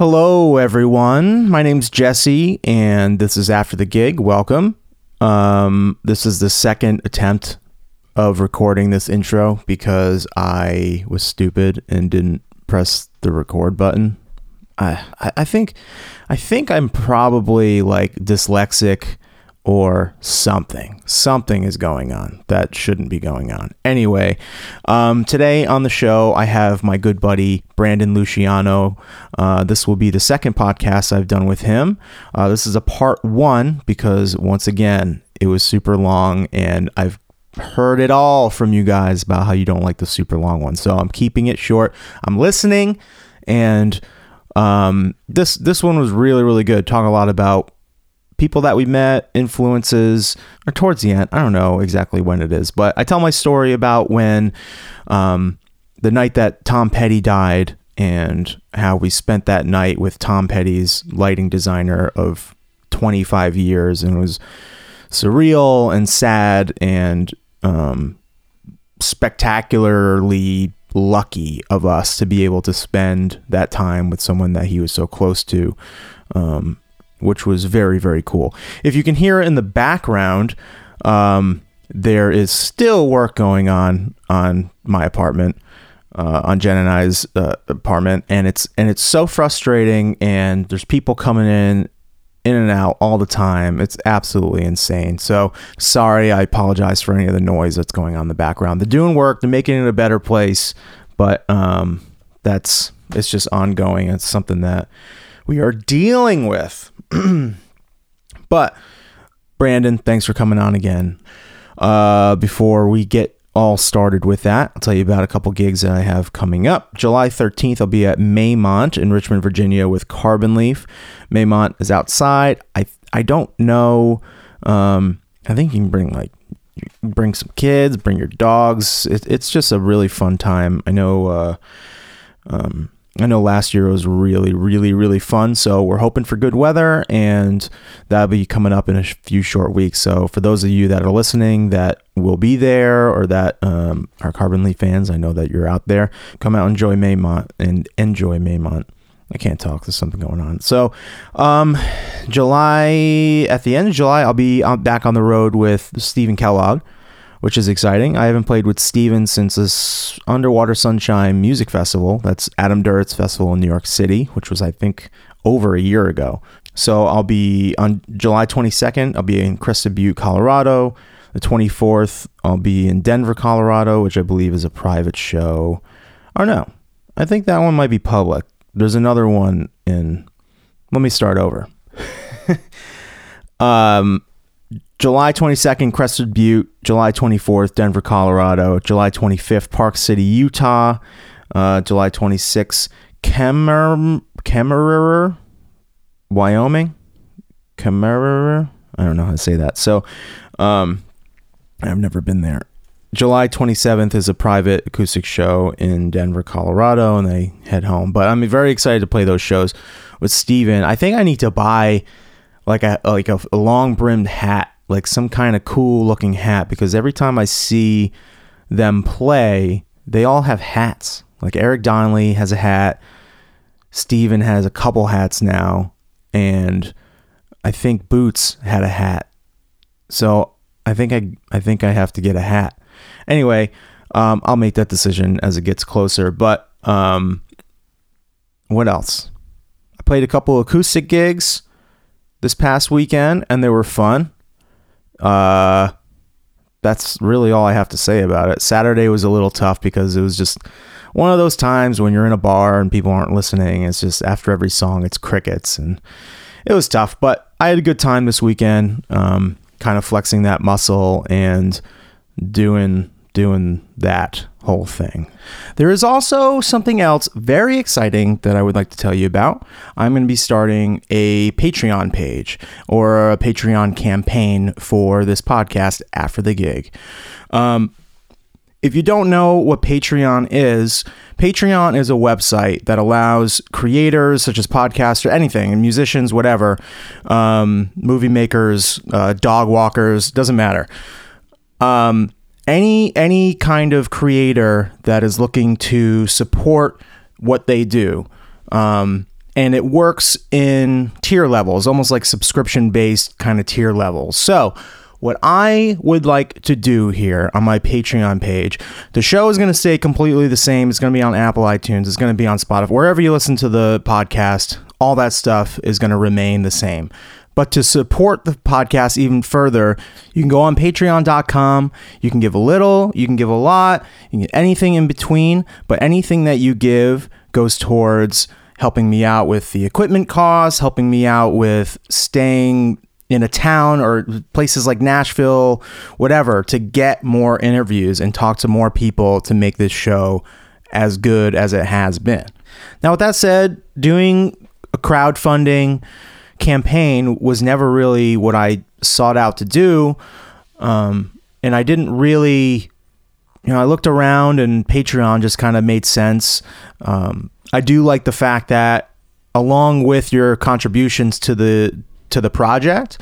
Hello, everyone. My name's Jesse, and this is After the Gig. Welcome. Um, this is the second attempt of recording this intro because I was stupid and didn't press the record button. I, I, I think, I think I'm probably like dyslexic or something. Something is going on that shouldn't be going on. Anyway, um, today on the show, I have my good buddy Brandon Luciano. Uh, this will be the second podcast I've done with him. Uh, this is a part one because, once again, it was super long and I've heard it all from you guys about how you don't like the super long one. So I'm keeping it short. I'm listening and um, this this one was really really good. Talk a lot about people that we met, influences, or towards the end. I don't know exactly when it is, but I tell my story about when um, the night that Tom Petty died and how we spent that night with Tom Petty's lighting designer of 25 years and it was surreal and sad and um, spectacularly lucky of us to be able to spend that time with someone that he was so close to. Um, which was very, very cool. If you can hear in the background, um, there is still work going on on my apartment, uh, on Jen and I's uh, apartment, and it's and it's so frustrating. And there's people coming in, in and out all the time. It's absolutely insane. So sorry, I apologize for any of the noise that's going on in the background. They're doing work, they're making it a better place, but um, that's it's just ongoing. It's something that we are dealing with. but Brandon, thanks for coming on again. Uh, before we get all started with that, I'll tell you about a couple gigs that I have coming up. July 13th, I'll be at Maymont in Richmond, Virginia with Carbon Leaf. Maymont is outside. I I don't know. Um, I think you can bring like bring some kids, bring your dogs. It, it's just a really fun time. I know. Uh, um, I know last year was really, really, really fun. So we're hoping for good weather, and that'll be coming up in a few short weeks. So for those of you that are listening that will be there or that um, are Carbon Leaf fans, I know that you're out there. Come out, enjoy Maymont, and enjoy Maymont. I can't talk. There's something going on. So, um, July at the end of July, I'll be back on the road with Stephen Kellogg which is exciting. I haven't played with Stephen since this Underwater Sunshine Music Festival. That's Adam Duritz Festival in New York City, which was, I think, over a year ago. So I'll be on July 22nd, I'll be in Crested Butte, Colorado. The 24th, I'll be in Denver, Colorado, which I believe is a private show. Or no, I think that one might be public. There's another one in. Let me start over. um, July 22nd, Crested Butte. July 24th, Denver, Colorado. July 25th, Park City, Utah. Uh, July 26th, Kemer, Kemmerer, Wyoming. Kemmerer. I don't know how to say that. So, um, I've never been there. July 27th is a private acoustic show in Denver, Colorado, and they head home. But I'm very excited to play those shows with Stephen. I think I need to buy like a like a, a long brimmed hat like some kind of cool looking hat because every time I see them play, they all have hats. Like Eric Donnelly has a hat, Stephen has a couple hats now, and I think Boots had a hat. So I think I I think I have to get a hat. Anyway, um, I'll make that decision as it gets closer. But um, what else? I played a couple acoustic gigs this past weekend, and they were fun. Uh, that's really all I have to say about it. Saturday was a little tough because it was just one of those times when you're in a bar and people aren't listening. It's just after every song, it's crickets, and it was tough. But I had a good time this weekend, um, kind of flexing that muscle and doing doing that whole thing. There is also something else very exciting that I would like to tell you about. I'm going to be starting a Patreon page or a Patreon campaign for this podcast after the gig. Um, if you don't know what Patreon is, Patreon is a website that allows creators such as podcasters, anything, musicians, whatever, um, movie makers, uh, dog walkers, doesn't matter. Um, any any kind of creator that is looking to support what they do um, and it works in tier levels, almost like subscription based kind of tier levels. So, what I would like to do here on my Patreon page, the show is going to stay completely the same. It's going to be on Apple iTunes, it's going to be on Spotify, wherever you listen to the podcast, all that stuff is going to remain the same. But to support the podcast even further, you can go on patreon.com. You can give a little, you can give a lot, you can get anything in between, but anything that you give goes towards helping me out with the equipment costs, helping me out with staying in a town or places like Nashville, whatever, to get more interviews and talk to more people to make this show as good as it has been. Now, with that said, doing a crowdfunding campaign was never really what I sought out to do. Um, and I didn't really, you know, I looked around and Patreon just kind of made sense. Um, I do like the fact that along with your contributions to the to the project,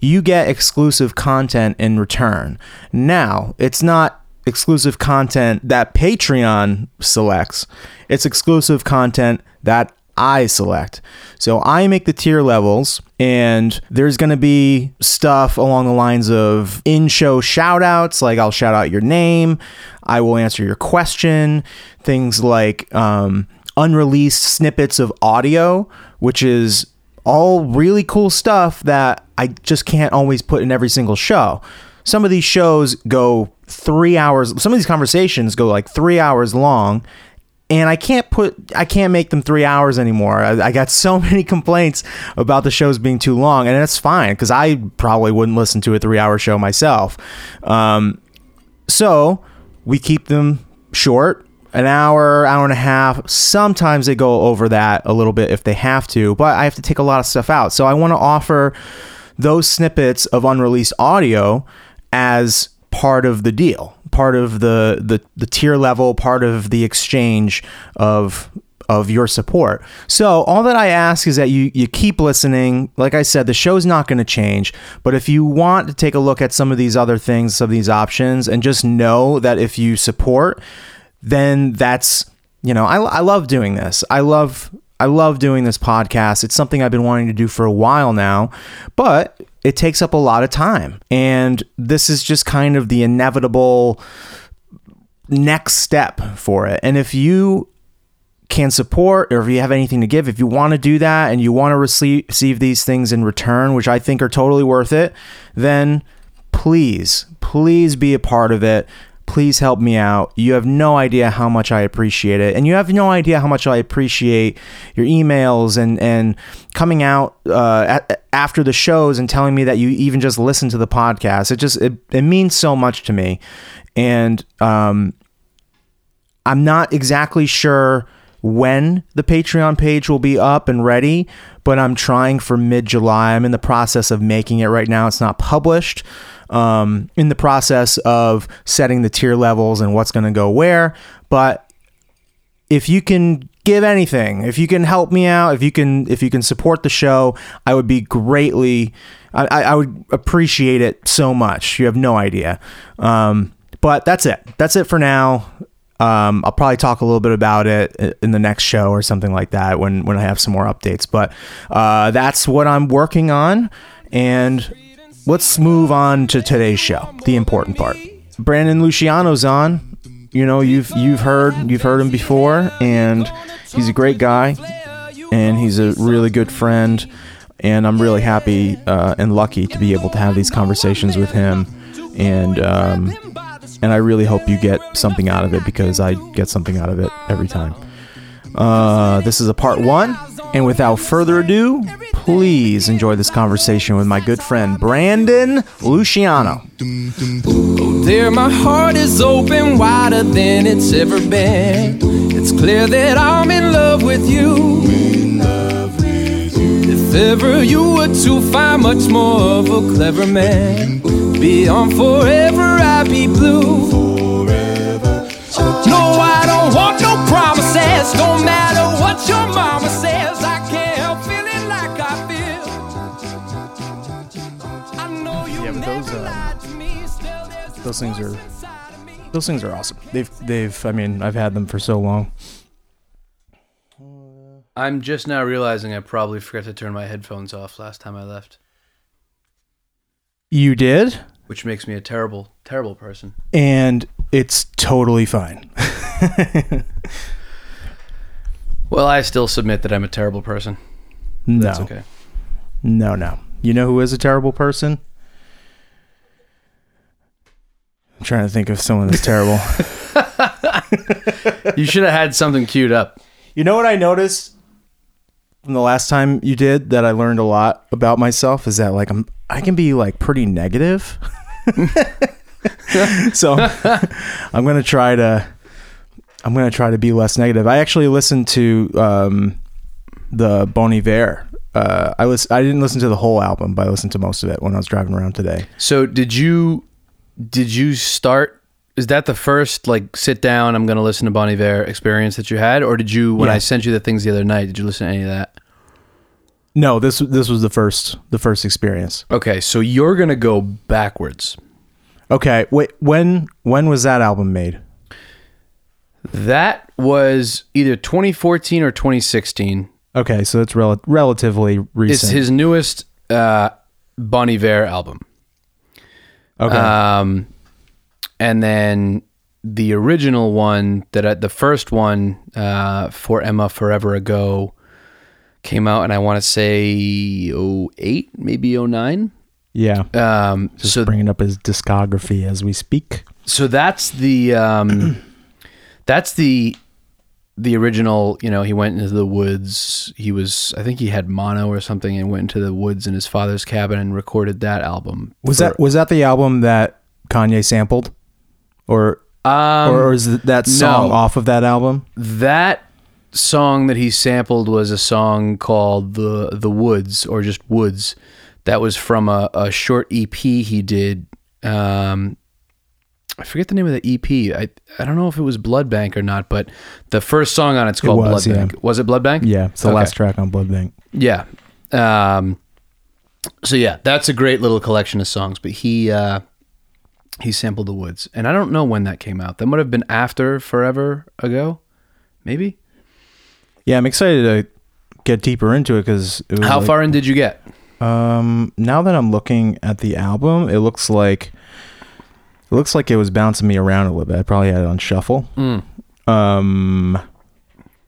you get exclusive content in return. Now, it's not exclusive content that Patreon selects. It's exclusive content that I select. So I make the tier levels, and there's going to be stuff along the lines of in show shout outs, like I'll shout out your name, I will answer your question, things like um, unreleased snippets of audio, which is all really cool stuff that I just can't always put in every single show. Some of these shows go three hours, some of these conversations go like three hours long, and I can't put I can't make them three hours anymore. I, I, got so many complaints about the shows being too long, and that's fine because I probably wouldn't listen to a three hour show myself. Um, so we keep them short, an hour, hour and a half. Sometimes they go over that a little bit if they have to, but I have to take a lot of stuff out. So I want to offer those snippets of unreleased audio as part of the deal part of the, the the tier level, part of the exchange of of your support. So all that I ask is that you you keep listening. Like I said, the show's not going to change, but if you want to take a look at some of these other things, some of these options, and just know that if you support, then that's you know I I love doing this. I love I love doing this podcast. It's something I've been wanting to do for a while now, but it takes up a lot of time. And this is just kind of the inevitable next step for it. And if you can support or if you have anything to give, if you want to do that and you want to receive, receive these things in return, which I think are totally worth it, then please, please be a part of it please help me out. You have no idea how much I appreciate it. And you have no idea how much I appreciate your emails and, and coming out uh, at, after the shows and telling me that you even just listen to the podcast. It just, it, it means so much to me. And um, I'm not exactly sure when the Patreon page will be up and ready, but I'm trying for mid July. I'm in the process of making it right now. It's not published um, in the process of setting the tier levels and what's going to go where. But if you can give anything, if you can help me out, if you can if you can support the show, I would be greatly I, I would appreciate it so much. You have no idea. Um, but that's it. That's it for now. Um, I'll probably talk a little bit about it in the next show or something like that when when I have some more updates. But uh, that's what I'm working on, and let's move on to today's show, the important part. Brandon Luciano's on. You know, you've you've heard you've heard him before, and he's a great guy, and he's a really good friend, and I'm really happy uh, and lucky to be able to have these conversations with him, and um, and I really hope you get something out of it because I get something out of it every time. Uh, this is a part one, and without further ado, please enjoy this conversation with my good friend Brandon Luciano. Oh, there, my heart is open wider than it's ever been. It's clear that I'm in love with you. If ever you were to find much more of a clever man, beyond forever, I'd be blue. Promises, no matter what your mama says. Uh, those things are those things are awesome. They've they've I mean I've had them for so long. I'm just now realizing I probably forgot to turn my headphones off last time I left, You did, which makes me a terrible, terrible person. and it's totally fine. Well, I still submit that I'm a terrible person. No, That's okay. no, no. You know who is a terrible person? I'm trying to think of someone that's terrible. You should have had something queued up. You know what I noticed from the last time you did that I learned a lot about myself is that like I'm I can be like pretty negative. so I'm gonna try to I'm gonna try to be less negative. I actually listened to um, the Bon Iver. Uh, I was I didn't listen to the whole album, but I listened to most of it when I was driving around today. So did you did you start is that the first like sit down I'm going to listen to Bon Iver experience that you had or did you when Yeah. I sent you the things the other night did you listen to any of that? No, this this was the first the first experience. Okay, so you're going to go backwards. Okay, wait when when was that album made? That was either 2014 or 2016. Okay, so it's rel- relatively recent. It's his newest uh Bon Iver album. okay. Um, and then the original one that I, the first one uh, for Emma Forever Ago came out, and I want to say 08, maybe 09. yeah. Um, Just so bringing up his discography as we speak. so that's the um, that's the the original. You know, he went into the woods. He was, I think, he had mono or something, and went into the woods in his father's cabin and recorded that album. Was for- that was that the album that Kanye sampled, or Um, or is that song no. off of that album? that song that he sampled was a song called the the woods or just woods that was from a, a short ep he did um i forget the name of the ep i i don't know if it was blood bank or not but the first song on it's called was, blood yeah. bank was it blood bank? Yeah, it's the Okay. last track on Blood Bank. yeah. Um so yeah that's a great little collection of songs but he uh he sampled the woods. And i don't know when that came out. That would have been after forever ago maybe? Yeah, I'm excited to get deeper into it because how far in did you get? Um, now that I'm looking at the album, it looks like it looks like it was bouncing me around a little bit. I probably had it on shuffle. Mm. Um,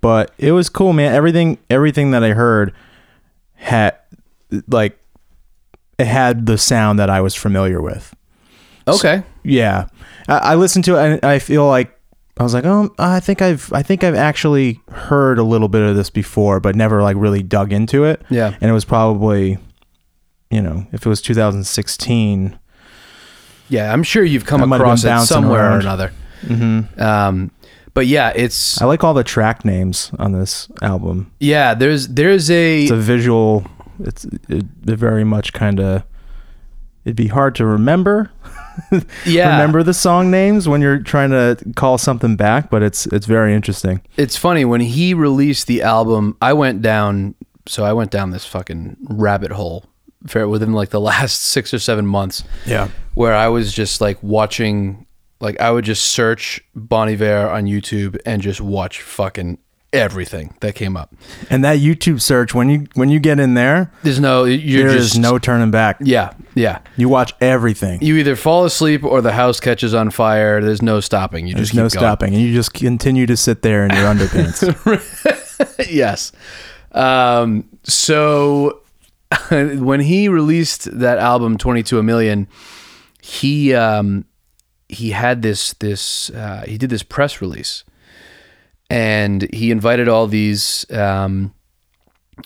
but it was cool, man. Everything everything that I heard had like it had the sound that I was familiar with. Okay. Yeah, I, I listened to it and I feel like I was like, oh, I think I've I think I've actually heard a little bit of this before, but never like really dug into it. Yeah. And it was probably, you know, if it was 2016. Yeah, I'm sure you've come I across it somewhere or another. Mm-hmm. Um, but yeah, it's I like all the track names on this album. yeah. There's there's a It's a visual. It's it, it very much kind of. It'd be hard to remember yeah. remember the song names when you're trying to call something back, but it's it's very interesting. It's funny when he released the album. I went down. So I went down this fucking rabbit hole for within like the last six or seven months. Yeah. where I was just like watching, like I would just search Bon Iver on YouTube and just watch fucking everything that came up. And that YouTube search when you when you get in there, There's no, you're there's just no turning back. yeah, yeah. You watch everything. You either fall asleep or the house catches on fire. There's no stopping. You There's just keep no stopping, and you just continue to sit there in your underpants. yes. Um, so when he released that album 22 a million, he um, he had this this uh, he did this press release, and he invited all these um,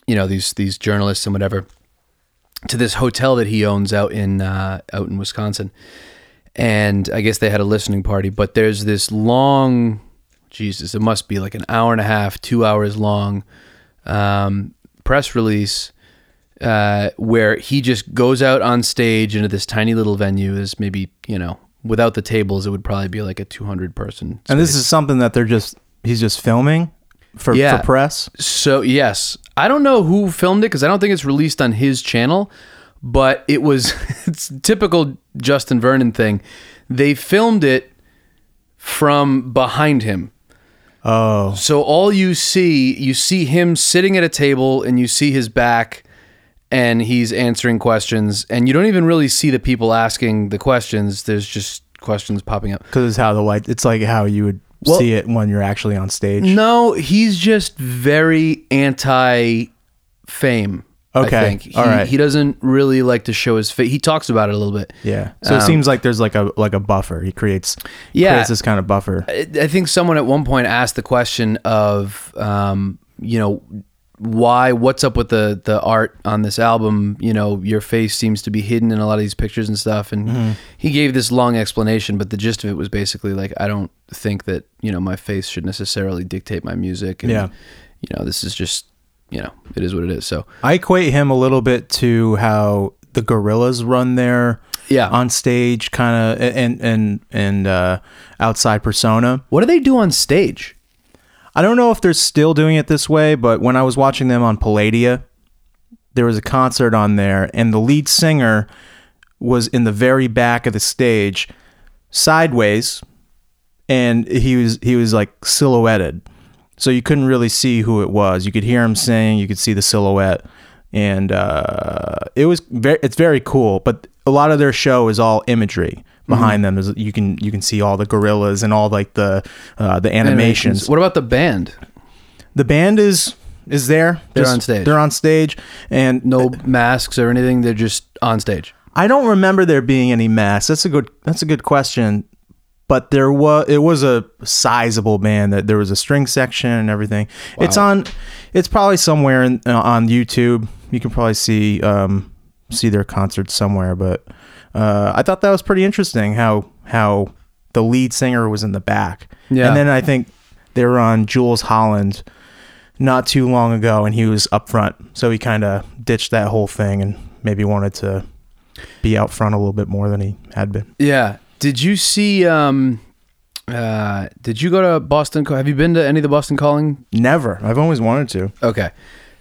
you know these these journalists and whatever to this hotel that he owns out in uh, out in Wisconsin, and I guess they had a listening party. But there's this long, Jesus, it must be like an hour and a half, two hours long um, press release uh, where he just goes out on stage into this tiny little venue. Is maybe you know without the tables, it would probably be like a 200 person. and this is something that they're just he's just filming for, Yeah. for press. So yes, I don't know who filmed it because I don't think it's released on his channel, but it was it's typical Justin Vernon thing. They filmed it from behind him. Oh, So all you see, you see him sitting at a table and you see his back and he's answering questions and you don't even really see the people asking the questions. There's just questions popping up. because it's how the light. It's like how you would Well- see it when you're actually on stage. No, he's just very anti fame. Okay, I think. He, all right. he doesn't really like to show his face. He talks about it a little bit. Yeah. So it Um, seems like there's like a like a buffer. He creates Yeah. creates this kind of buffer. I I think someone at one point asked the question of, um, you know, why? What's up with the the art on this album? You know, your face seems to be hidden in a lot of these pictures and stuff. And Mm-hmm. he gave this long explanation, but the gist of it was basically like, I don't think that you know my face should necessarily dictate my music. And, Yeah. You know, this is just you know, it is what it is. So I equate him a little bit to how the Gorillaz run their Yeah. on stage kind of and and and uh, outside persona. what do they do on stage? I don't know if they're still doing it this way, but when I was watching them on Palladia, there was a concert on there, and the lead singer was in the very back of the stage, sideways, and he was he was like silhouetted, so you couldn't really see who it was. You could hear him sing, you could see the silhouette, and uh, it was very it's very cool. But a lot of their show is all imagery behind them. There's, you can you can see all the gorillas and all like the uh, the animations. What about the band? The band is is there. They're on stage. They're on stage, and No masks or anything. They're just on stage. I don't remember there being any masks. That's a good. That's a good question. But there was it was a sizable band that there was a string section and everything. It's on. It's probably somewhere in, uh, on YouTube. You can probably see um, see their concert somewhere. But uh, I thought that was pretty interesting. How how the lead singer was in the back. Yeah. And then I think they were on Jools Holland not too long ago, and he was up front. So he kind of ditched that whole thing and maybe wanted to be out front a little bit more than he had been. Yeah. Did you see? Um, uh, did you go to Boston? Have you been to any of the Boston Calling? Never. I've always wanted to. Okay.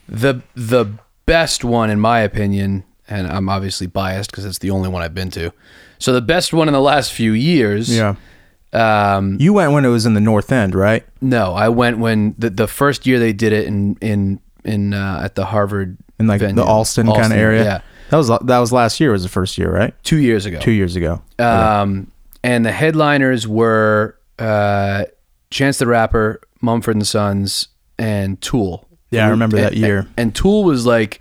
The the best one, in my opinion, and I'm obviously biased because it's the only one I've been to. So the best one in the last few years. Yeah. Um, You went when it was in the North End, right? no, I went when the the first year they did it in in in uh, at the Harvard In like venue. the Allston, kind of area. Yeah, That was that was last year. Was the first year, right? two years ago. Two years ago. Um, and the headliners were uh, Chance the Rapper, Mumford and Sons, and Tool. Yeah, I remember that year. And, and Tool was like,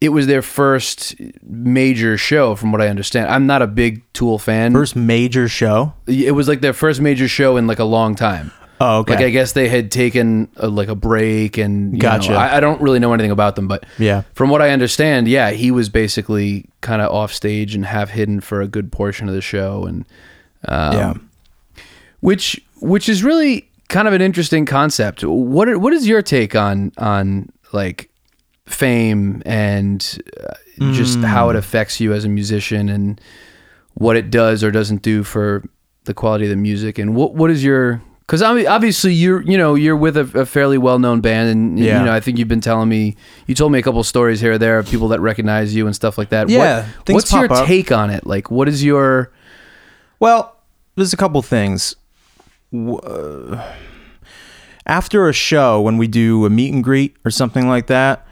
it was their first major show, from what I understand. I'm not a big Tool fan. First major show. it was like their first major show in like a long time. Oh, okay. Like I guess they had taken a, like a break, and you Gotcha. know, I, I don't really know anything about them, but Yeah. from what I understand, yeah, he was basically kind of off stage and half hidden for a good portion of the show, and um, yeah. which which is really kind of an interesting concept. What are, what is your take on on like fame and uh, just how it affects you as a musician and what it does or doesn't do for the quality of the music and what what is your because obviously you're you know you're with a, a fairly well known band and Yeah. you know I think you've been telling me you told me a couple stories here or there of people that recognize you and stuff like that. Yeah, what, what's your up. take on it? Like, what is your Well, there's a couple things. Uh, After a show, when we do a meet and greet or something like that,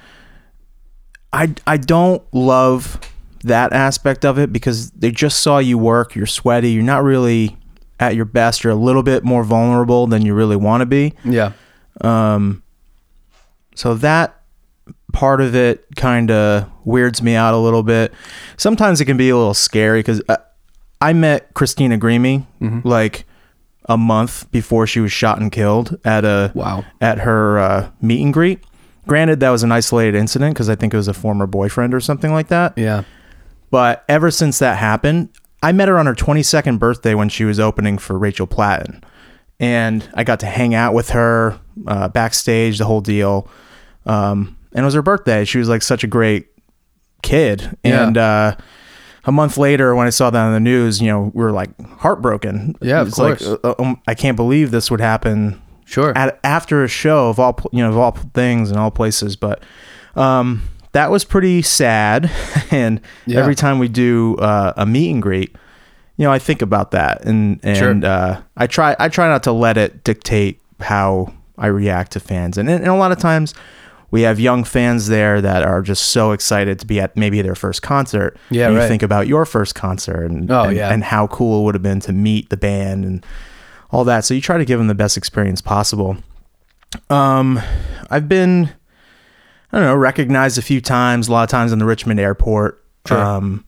I I don't love that aspect of it because they just saw you work. You're sweaty. You're not really at your best. You're a little bit more vulnerable than you really want to be. yeah Um, so that part of it kind of weirds me out a little bit. Sometimes it can be a little scary because I, I met Christina Grimmie like a month before she was shot and killed at a Wow. at her uh, meet and greet. Granted, that was an isolated incident because I think it was a former boyfriend or something like that. yeah But ever since that happened, I met her on her 22nd birthday when she was opening for Rachel Platten. And I got to hang out with her uh, backstage, the whole deal. Um, and it was her birthday. She was like such a great kid. Yeah. And uh, a month later, when I saw that on the news, you know, we were like heartbroken. Yeah, of It's like, course. uh, um, I can't believe this would happen sure at after a show of all you know of all things and all places but um that was pretty sad and Yeah. every time we do uh, a meet and greet you know i think about that and and Sure. uh i try i try not to let it dictate how I react to fans. And, and a lot of times we have young fans there that are just so excited to be at maybe their first concert. Yeah, And you right. think about your first concert and, Oh, and, yeah. and how cool it would have been to meet the band and all that. So you try to give them the best experience possible. Um, I've been, I don't know, recognized a few times, a lot of times in the Richmond airport. Sure. Um,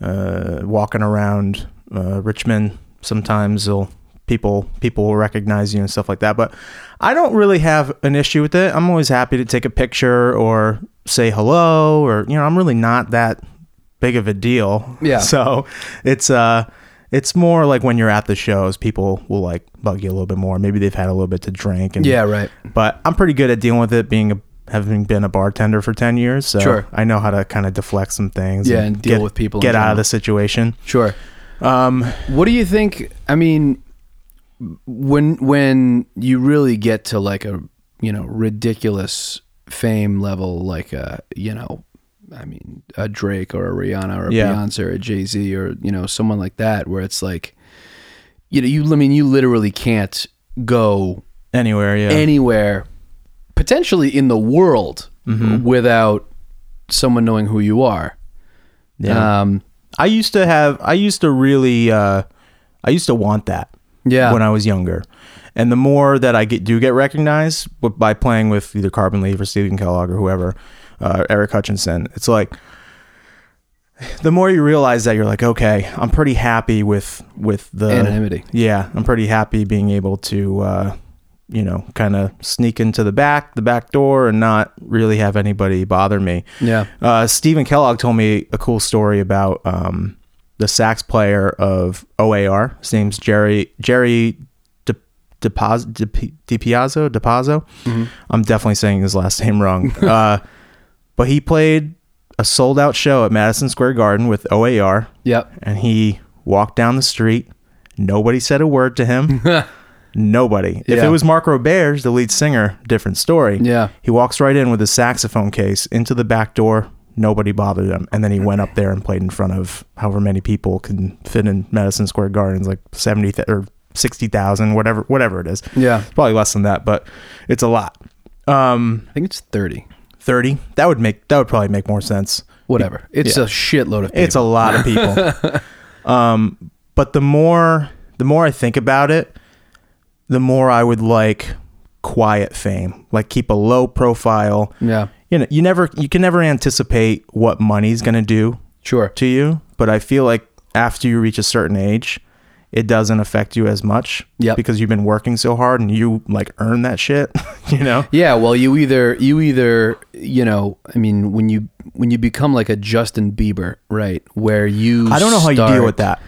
uh, walking around uh, Richmond, sometimes they'll, people people will recognize you and stuff like that. But I don't really have an issue with it. I'm always happy to take a picture or say hello, or you know, I'm really not that big of a deal. Yeah. So it's uh, it's more like when you're at the shows, people will like bug you a little bit more. Maybe they've had a little bit to drink, and Yeah, right. but I'm pretty good at dealing with it, being a having been a bartender for 10 years so Sure. i know how to kind of deflect some things Yeah, and deal get, with people get out of the situation Sure. um What do you think? I mean, when when you really get to like a you know ridiculous fame level, like a you know, I mean, a Drake or a Rihanna or a Yeah. Beyonce or a Jay Z or you know someone like that, where it's like, you know, you I mean, you literally can't go anywhere yeah anywhere, potentially in the world, Mm-hmm. without someone knowing who you are. yeah Um, i used to have i used to really uh i used to want that yeah. when i was younger and the more that i get do get recognized by playing with either carbon leaf or stephen kellogg or whoever uh, eric hutchinson it's like the more you realize that you're like okay i'm pretty happy with with the Anonymity. yeah i'm pretty happy being able to uh you know kind of sneak into the back the back door and not really have anybody bother me yeah. uh, Stephen Kellogg told me a cool story about um, the sax player of OAR. His name's Jerry Jerry De, DePaz, De, DiPiazzo. DePazzo. I'm definitely saying his last name wrong. uh, but he played a sold out show at Madison Square Garden with OAR, Yep. and he walked down the street. Nobody said a word to him. Nobody. If it was Mark Roberge, the lead singer, different story. Yeah. He walks right in with his saxophone case into the back door. Nobody bothered him. And then he went up there and played in front of however many people can fit in Madison Square Gardens, like 70 th- or 60,000, whatever, whatever it is. Yeah. Probably less than that, but it's a lot. Um, I think it's 30. 30. That would make, that would probably make more sense. Whatever. It's Yeah. a shitload of people. It's a lot of people. um, but the more the more I think about it, the more I would like quiet fame. Like keep a low profile. yeah. You know, you never you can never anticipate what money's going to do Sure. to you, but I feel like after you reach a certain age, it doesn't affect you as much Yep. because you've been working so hard and you like earn that shit, you know? Yeah, well, you either you either you know, I mean, when you when you become like a Justin Bieber, right, where you I don't know how you deal with that.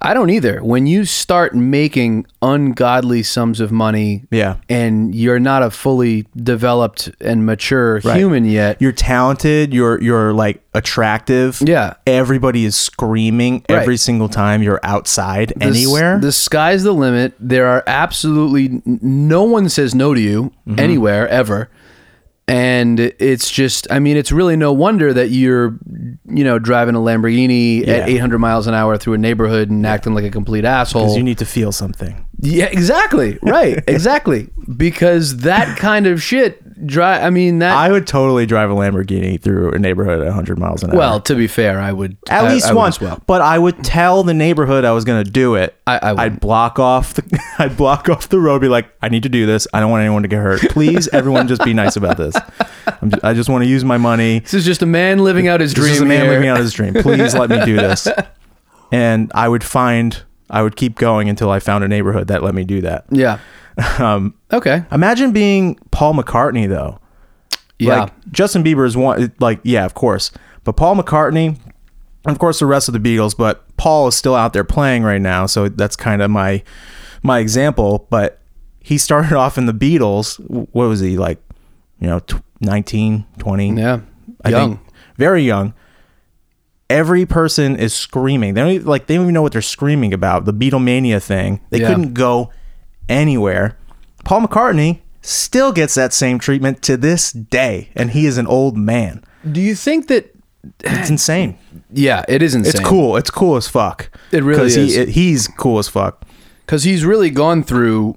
I don't either. When you start making ungodly sums of money, Yeah. and you're not a fully developed and mature Right. human yet, You're talented, you're you're like attractive. yeah, everybody is screaming Right. every single time you're outside The anywhere. The sky's the limit. There are absolutely no one says no to you Mm-hmm. anywhere ever. And it's just, I mean, it's really no wonder that you're, you know, driving a Lamborghini Yeah. at 800 miles an hour through a neighborhood and acting like a complete asshole. because you need to feel something. yeah, exactly. Right. exactly. Because that kind of shit, drive. I mean, that. I would totally drive a Lamborghini through a neighborhood at 100 miles an hour. well, to be fair, I would. at I- least I once. well. But I would tell the neighborhood I was going to do it. I- I I'd block off the. I'd block off the road. Be like, I need to do this. I don't want anyone to get hurt. Please, everyone, just be nice about this. I'm just, I just want to use my money. This is just a man living out his This dream. is a man here. living out his dream. Please let me do this. And I would find. I would keep going until I found a neighborhood that let me do that. Yeah. Um, Okay. Imagine being Paul McCartney though. Yeah. Like Justin Bieber is one like yeah, of course. But Paul McCartney, of course the rest of the Beatles, but Paul is still out there playing right now, so that's kind of my my example, but he started off in the Beatles. What was he like, you know, tw 19, 20? yeah. I Young. think very young. Every person is screaming. They don't even, like they don't even know what they're screaming about. The Beatlemania thing. They Yeah. couldn't go anywhere. Paul McCartney still gets that same treatment to this day, and he is an old man. Do you think that? It's insane. Yeah, it is insane. It's cool. It's cool as fuck. It really is. He, he's cool as fuck. because he's really gone through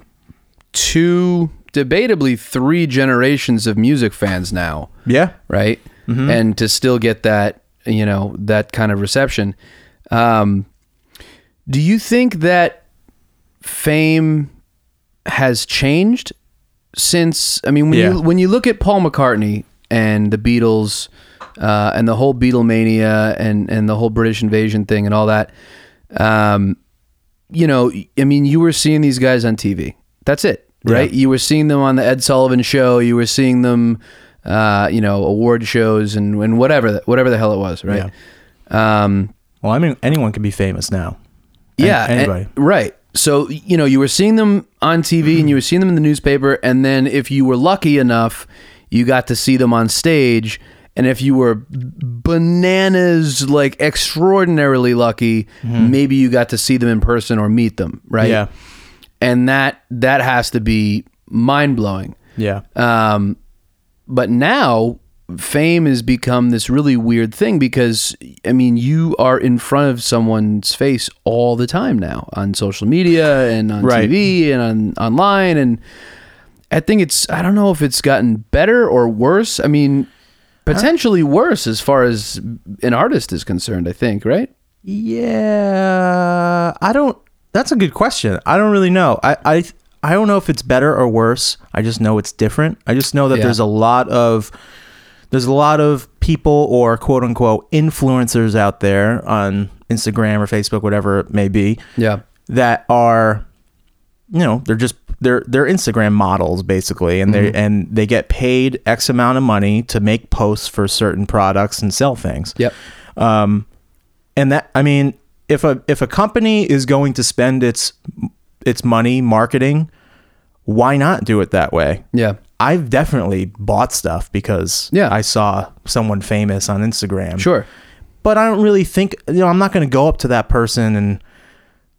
two, debatably three generations of music fans now, Yeah. right? And to still get that, you know, that kind of reception. Um, do you think that fame has changed since? I mean, when Yeah. you when you look at Paul McCartney and the Beatles uh, and the whole Beatlemania and and the whole British invasion thing and all that, um, you know, I mean, you were seeing these guys on TV. That's it, right? You were seeing them on the Ed Sullivan Show. You were seeing them, uh, you know, award shows and, and whatever, the, whatever the hell it was, right? Um, Well, I mean, anyone can be famous now. Yeah, and- anybody. right. So you know, you were seeing them on TV and you were seeing them in the newspaper, and then if you were lucky enough, you got to see them on stage. And if you were bananas, like extraordinarily lucky, maybe you got to see them in person or meet them, right? Yeah. and that that has to be mind blowing. Yeah. Um, but now fame has become this really weird thing because I mean you are in front of someone's face all the time now on social media and on Right. TV and on online and I think it's I don't know if it's gotten better or worse. I mean potentially worse as far as an artist is concerned, I think, right? Yeah, I don't. That's a good question. I don't really know. I I I don't know if it's better or worse. I just know it's different. I just know that Yeah. there's a lot of there's a lot of people or quote unquote influencers out there on Instagram or Facebook, whatever it may be, Yeah. that are you know they're just they're they're Instagram models basically, and they and they get paid X amount of money to make posts for certain products and sell things Yep. um, and that I mean, if a if a company is going to spend its its money marketing, why not do it that way? Yeah. I've definitely bought stuff because Yeah. I saw someone famous on Instagram. Sure. But I don't really think you know, I'm not going to go up to that person and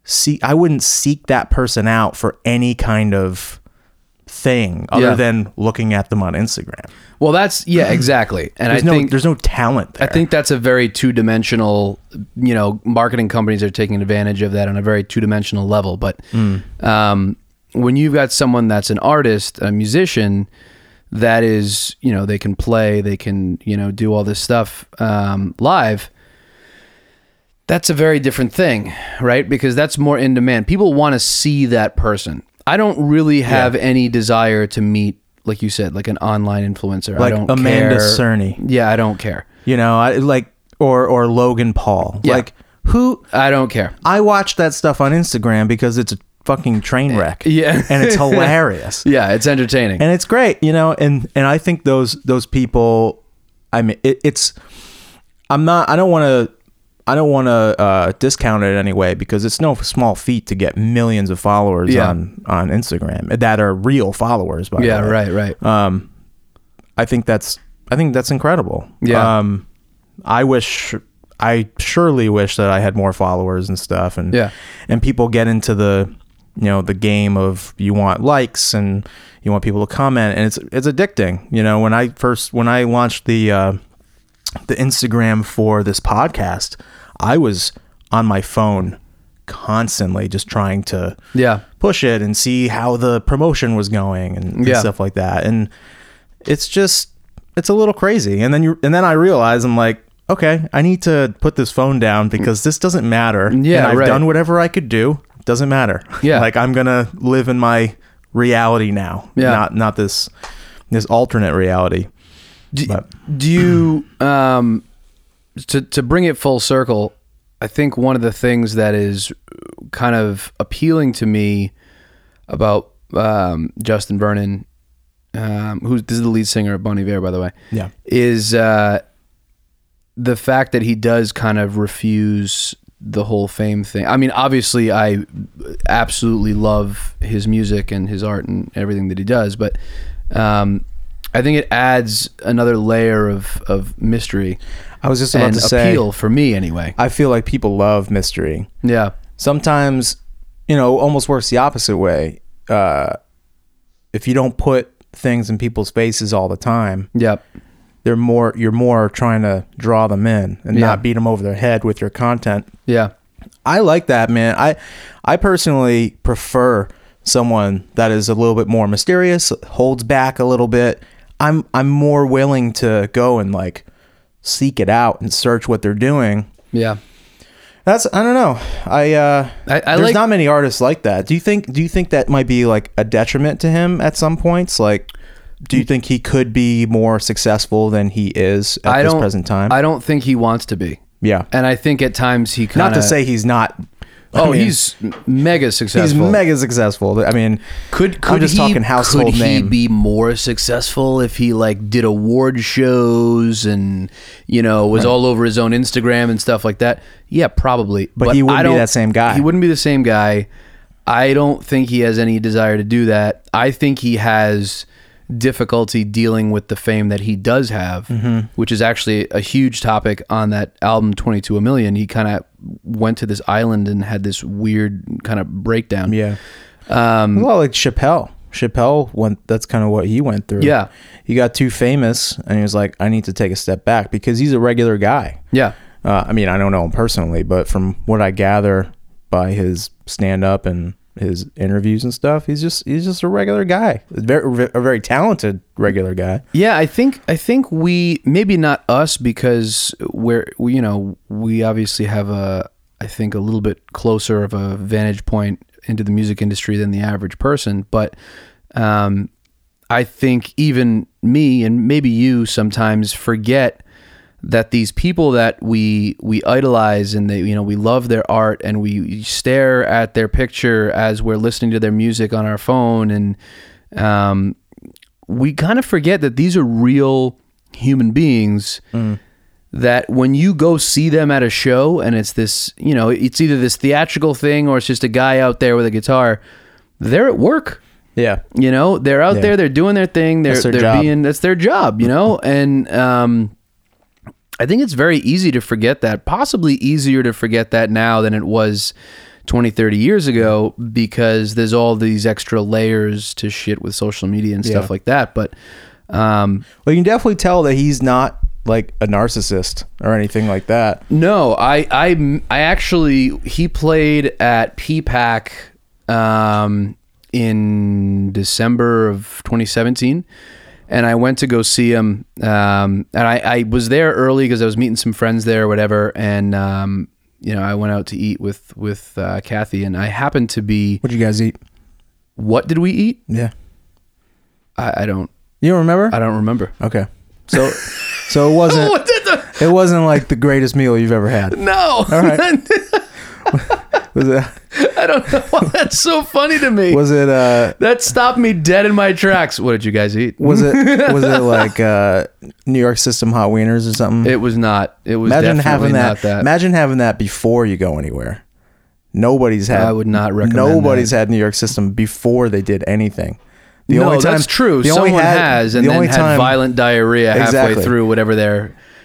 see I wouldn't seek that person out for any kind of thing other Yeah. than looking at them on Instagram. Well, that's yeah, exactly. And There's I no think there's no talent there. I think that's a very two-dimensional. You know, marketing companies are taking advantage of that on a very two-dimensional level. But um, when you've got someone that's an artist, a musician, that is, you know, they can play, they can, you know, do all this stuff um, live. That's a very different thing, right? Because that's more in demand. People want to see that person. I don't really have any desire to meet, like you said, like an online influencer. like I don't Amanda care. Cerny. Yeah, I don't care. You know, I like or or Logan Paul. Yeah. Like who I don't care. I watch that stuff on Instagram because it's a fucking train wreck. Yeah. And it's hilarious. Yeah, it's entertaining. and it's great, you know, and and I think those those people I mean it, it's I'm not I don't want to I don't want to uh, discount it anyway because it's no small feat to get millions of followers Yeah. on on Instagram that are real followers by the yeah, way. right, right. Um, I think that's I think that's incredible. Yeah. Um, I wish I surely wish that I had more followers and stuff, and Yeah. and people get into the you know the game of you want likes and you want people to comment, and it's it's addicting. You know, when I first when I launched the uh, the Instagram for this podcast, I was on my phone constantly just trying to Yeah. push it and see how the promotion was going and, and Yeah. stuff like that. And it's just it's a little crazy. And then you and then I realize I'm like, okay, I need to put this phone down because this doesn't matter. Yeah, and I've right. done whatever I could do. Doesn't matter. Yeah. like I'm gonna live in my reality now. Yeah. Not not this this alternate reality. Do, But- do you um to to bring it full circle? I think one of the things that is kind of appealing to me about um, Justin Vernon, um, who's this is the lead singer of Bon Iver, by the way, Yeah. is uh, the fact that he does kind of refuse the whole fame thing. I mean, obviously, I absolutely love his music and his art and everything that he does, but um, I think it adds another layer of, of mystery I was just about and to say appeal for me, anyway. I feel like people love mystery. Yeah, sometimes you know almost works the opposite way uh if you don't put things in people's faces all the time yep, they're more you're more trying to draw them in and Yeah. not beat them over their head with your content yeah, i like that man i i personally prefer someone that is a little bit more mysterious, holds back a little bit, I'm I'm more willing to go and like seek it out and search what they're doing. Yeah. That's I don't know. I uh I- I there's like- not many artists like that. Do you think do you think that might be like a detriment to him at some points? Like do you think he could be more successful than he is at I this present time? I don't think he wants to be. yeah. And I think at times he kind Not to say he's not I Oh, mean, he's mega successful. he's mega successful. I mean, Could could I'm just he, talking household could name. he be more successful if he like did award shows and you know was all over his own Instagram and stuff like that? Yeah, probably. But he wouldn't I be that same guy. He wouldn't be the same guy. I don't think he has any desire to do that. I think he has difficulty dealing with the fame that he does have, Mm-hmm. which is actually a huge topic on that album 22 a million. He kind of went to this island and had this weird kind of breakdown. yeah. Um, Well, like Chappelle. Chappelle went. That's kind of what he went through. Yeah. he got too famous, and he was like, "I need to take a step back" because he's a regular guy. yeah. Uh, I mean, I don't know him personally, but from what I gather by his stand up and his interviews and stuff, he's just he's just a regular guy, a very a very talented regular guy. Yeah, I think I think we maybe not us because we're we, you know we obviously have a I think a little bit closer of a vantage point into the music industry than the average person, but um, I think even me and maybe you sometimes forget that these people that we we idolize and they you know we love their art and we stare at their picture as we're listening to their music on our phone and um, we kind of forget that these are real human beings that when you go see them at a show and it's this you know it's either this theatrical thing or it's just a guy out there with a guitar they're at work Yeah, you know they're out Yeah. there they're doing their thing they're That's their they're job. being that's their job you know and um i think it's very easy to forget that possibly easier to forget that now than it was 20 30 years ago because there's all these extra layers to shit with social media and stuff Yeah. like that but um well, you can definitely tell that he's not like a narcissist or anything like that. No, I I I actually he played at PPAC um, in December of 2017, and I went to go see him. Um, and I, I was there early because I was meeting some friends there or whatever, and um, you know I went out to eat with with uh, Kathy, and I happened to be. What'd you guys eat? What did we eat? Yeah, I, I don't you don't remember? I don't remember. Okay, so so it wasn't What the- it wasn't like the greatest meal you've ever had. no, All right. Was it I don't know why that's so funny to me. was it uh That stopped me dead in my tracks. What did you guys eat? was it was it like uh New York System hot wieners or something? It was not. It was imagine definitely having not that, that. Imagine having that before you go anywhere. Nobody's had. I would not recommend Nobody's that. had New York System before they did anything. The no, only time, that's true. Someone had- has, and the then only had time- violent diarrhea halfway Exactly. through whatever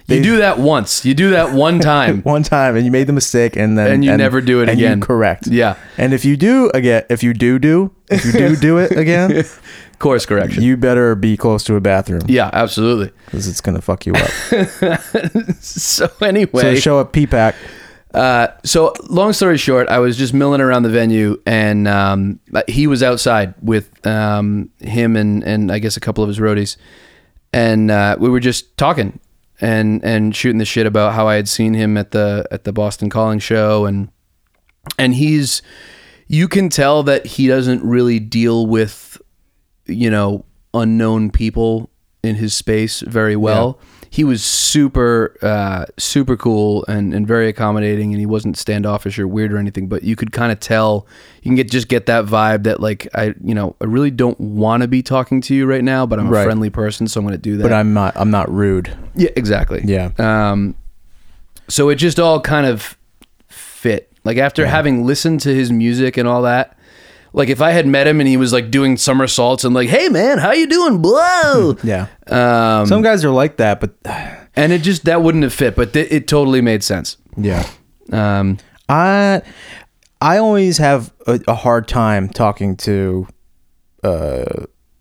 they're. You do that once. You do that one time. one time, and you made the mistake, and then And you never do it and you again. correct. Yeah. And if you do again, if you do do, if you do do it again, Course correction. you better be close to a bathroom yeah, absolutely. because it's gonna fuck you up. So anyway, so show up PPAC. Uh, so long story short, I was just milling around the venue, and um, he was outside with um, him and and I guess a couple of his roadies, and uh, we were just talking and and shooting the shit about how I had seen him at the at the Boston Calling show, and and he's you can tell that he doesn't really deal with you know unknown people in his space very well. He was super uh, super cool and, and very accommodating, and he wasn't standoffish or weird or anything. But you could kind of tell you can get just get that vibe that like I you know I really don't want to be talking to you right now, but I'm a Right. friendly person, so I'm going to do that. But I'm not. I'm not rude. yeah, exactly. Yeah. Um, so it just all kind of fit. Like after having listened to his music and all that, like if I had met him and he was like doing somersaults and like, "Hey man, how you doing?" Blow. Yeah. Um, Some guys are like that, but and it just that wouldn't have fit, but th- it totally made sense. yeah. Um, I I always have a, a hard time talking to uh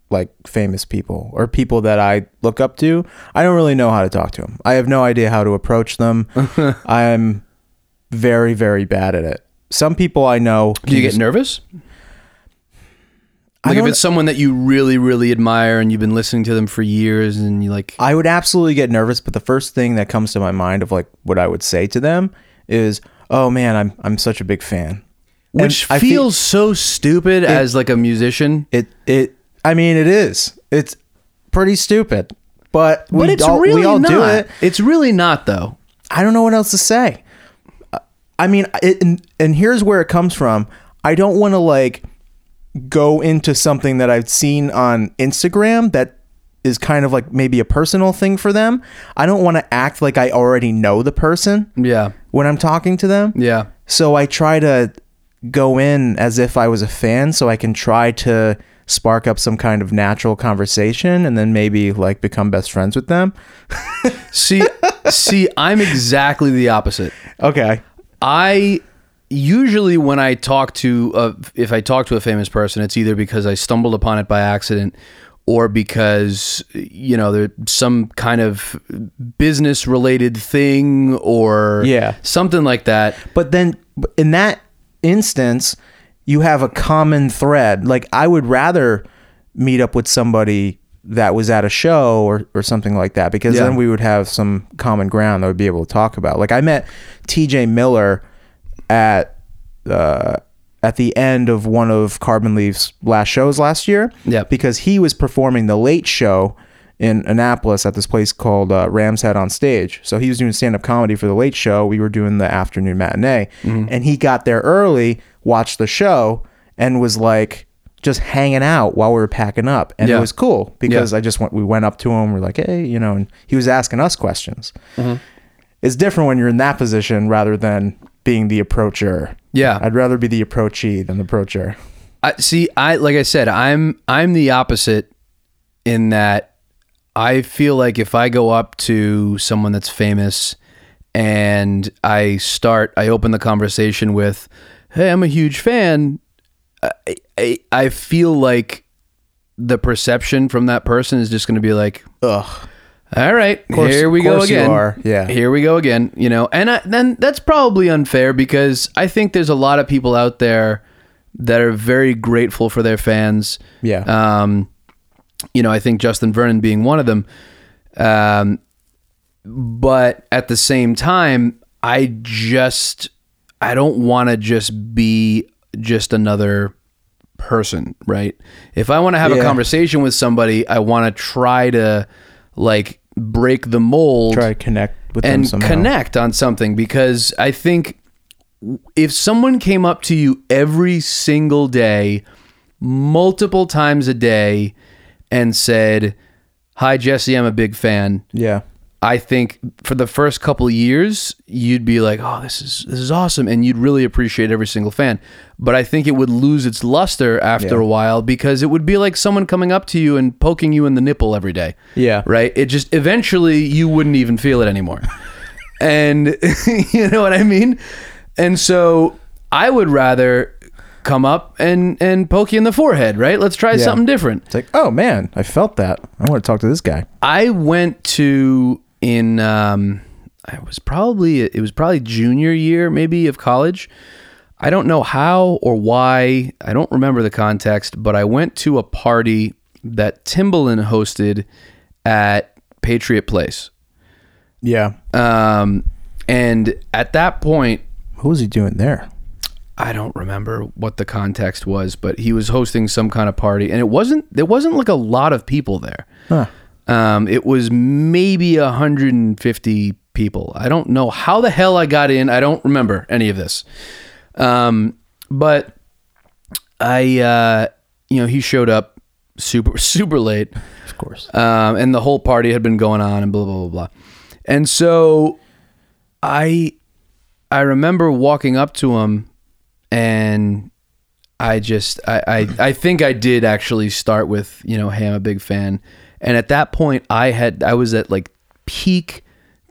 like famous people or people that I look up to. I don't really know how to talk to them. I have no idea how to approach them. I'm very very bad at it. Some people I know do you get nervous? Like if it's someone that you really, really admire and you've been listening to them for years and you like, I would absolutely get nervous, but the first thing that comes to my mind of like what I would say to them is, "Oh man, I'm I'm such a big fan." And which I feel- feels so stupid as like a musician. it it I mean it is. It's pretty stupid. But we But it's all, really we all not. do it. It's really not though. I don't know what else to say. I mean, it, and, and here's where it comes from. I don't want to like go into something that I've seen on Instagram that is kind of like maybe a personal thing for them. I don't want to act like I already know the person Yeah. when I'm talking to them. Yeah. So I try to go in as if I was a fan so I can try to spark up some kind of natural conversation and then maybe like become best friends with them. See, see, I'm exactly the opposite. Okay. I usually when I talk to a, if I talk to a famous person, it's either because I stumbled upon it by accident or because you know there's some kind of business related thing or Yeah. something like that. But then in that instance, you have a common thread. Like I would rather meet up with somebody that was at a show or, or something like that because Yeah. then we would have some common ground that we'd be able to talk about. Like I met TJ Miller at uh, at the end of one of Carbon Leaf's last shows last year. Yep. Because he was performing the late show in Annapolis at this place called uh, Ram's Head on Stage. So he was doing stand up comedy for the late show. We were doing the afternoon matinee. And he got there early, watched the show, and was like just hanging out while we were packing up. And Yeah. it was cool because Yeah. I just went, we went up to him. We're like, hey, you know, and he was asking us questions. It's different when you're in that position rather than being the approacher. Yeah. I'd rather be the approachee than the approacher. I see. I like I said, I'm I'm the opposite in that I feel like if I go up to someone that's famous and I start, I open the conversation with, "Hey, I'm a huge fan." I I, I feel like the perception from that person is just going to be like, Ugh. All right, course- here we go again. Yeah. Here we go again. You know, and I, then that's probably unfair because I think there's a lot of people out there that are very grateful for their fans. Yeah. Um, you know, I think Justin Vernon being one of them. Um, but at the same time, I just I don't want to just be just another person, right? If I want to have a conversation with somebody, I want to try to like break the mold Try to connect with them and connect on something because I think if someone came up to you every single day, multiple times a day, and said, Hi, Jesse, I'm a big fan. Yeah. I think for the first couple years, you'd be like, "Oh, this is this is awesome," and you'd really appreciate every single fan. But I think it would lose its luster after Yeah. a while because it would be like someone coming up to you and poking you in the nipple every day. Yeah. right. It just eventually you wouldn't even feel it anymore, and you know what I mean. And so I would rather come up and and poke you in the forehead. Right. Let's try Yeah. something different. It's like, oh man, I felt that. I want to talk to this guy. I went to in um I was probably it was probably junior year maybe of college. I don't know how or why. I don't remember the context, but I went to a party that Timbaland hosted at Patriot Place. Yeah. Um and at that point What was he doing there? I don't remember what the context was, but he was hosting some kind of party, and it wasn't there wasn't like a lot of people there. Huh. Um, it was maybe 150 people. I don't know how the hell I got in. I don't remember any of this. Um, but I, uh, you know, he showed up super super late, Of course. um, and the whole party had been going on and blah blah blah blah. And so I I remember walking up to him and I just I, I I think I did actually start with, you know, hey, I'm a big fan. And at that point I had I was at like peak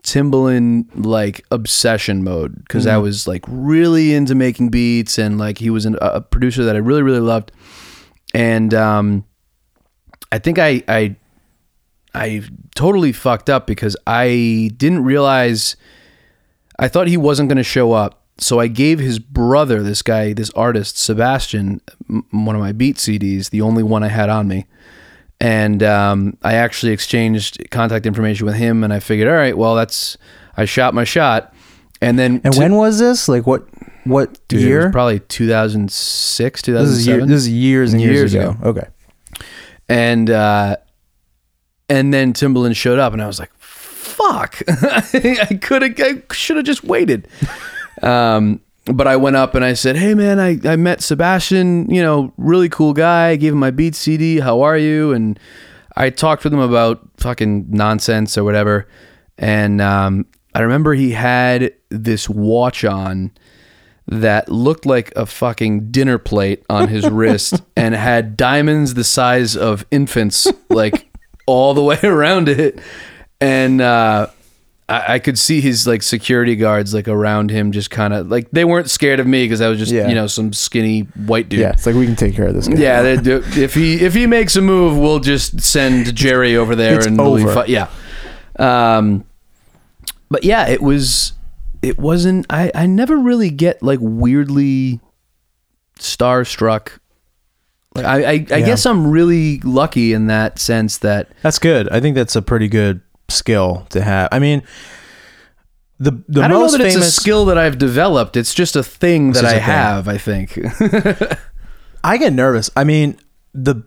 Timbaland like obsession mode because I was like really into making beats and like he was an, a producer that I really really loved. And um I think I I I totally fucked up because I didn't realize I thought he wasn't going to show up so I gave his brother, this guy, this artist, Sebastian, m- one of my beat CDs, the only one I had on me. And um, I actually exchanged contact information with him, and I figured, all right, well, that's I shot my shot. And then And to- when was this? Like what? What Dude, it was year? probably 2006, This is year, 2007. this is years and years, Years ago. ago. Okay. and uh, and then Timbaland showed up, and I was like, "Fuck! I could have, I should have just waited." um, but I went up and I said, "Hey, man, I, I met Sebastian. You know, really cool guy. I gave him my beat CD. How are you?" And I talked with him about fucking nonsense or whatever. And um, I remember he had this watch on that looked like a fucking dinner plate on his wrist and had diamonds the size of infants like all the way around it and uh I, I could see his like security guards like around him just kind of like they weren't scared of me because I was just Yeah. you know some skinny white dude Yeah, it's like we can take care of this guy. yeah, they do. if he if he makes a move, we'll just send Jerry over there It's and we'll be over. fi- yeah. Um, but yeah, it was. It wasn't. I I never really get like weirdly starstruck. Like I I, I Yeah. guess I'm really lucky in that sense that That's good. I think that's a pretty good skill to have. I mean, the the I don't know most that famous it's a skill that I've developed. It's just a thing that I thing. have. I think. I get nervous. I mean, the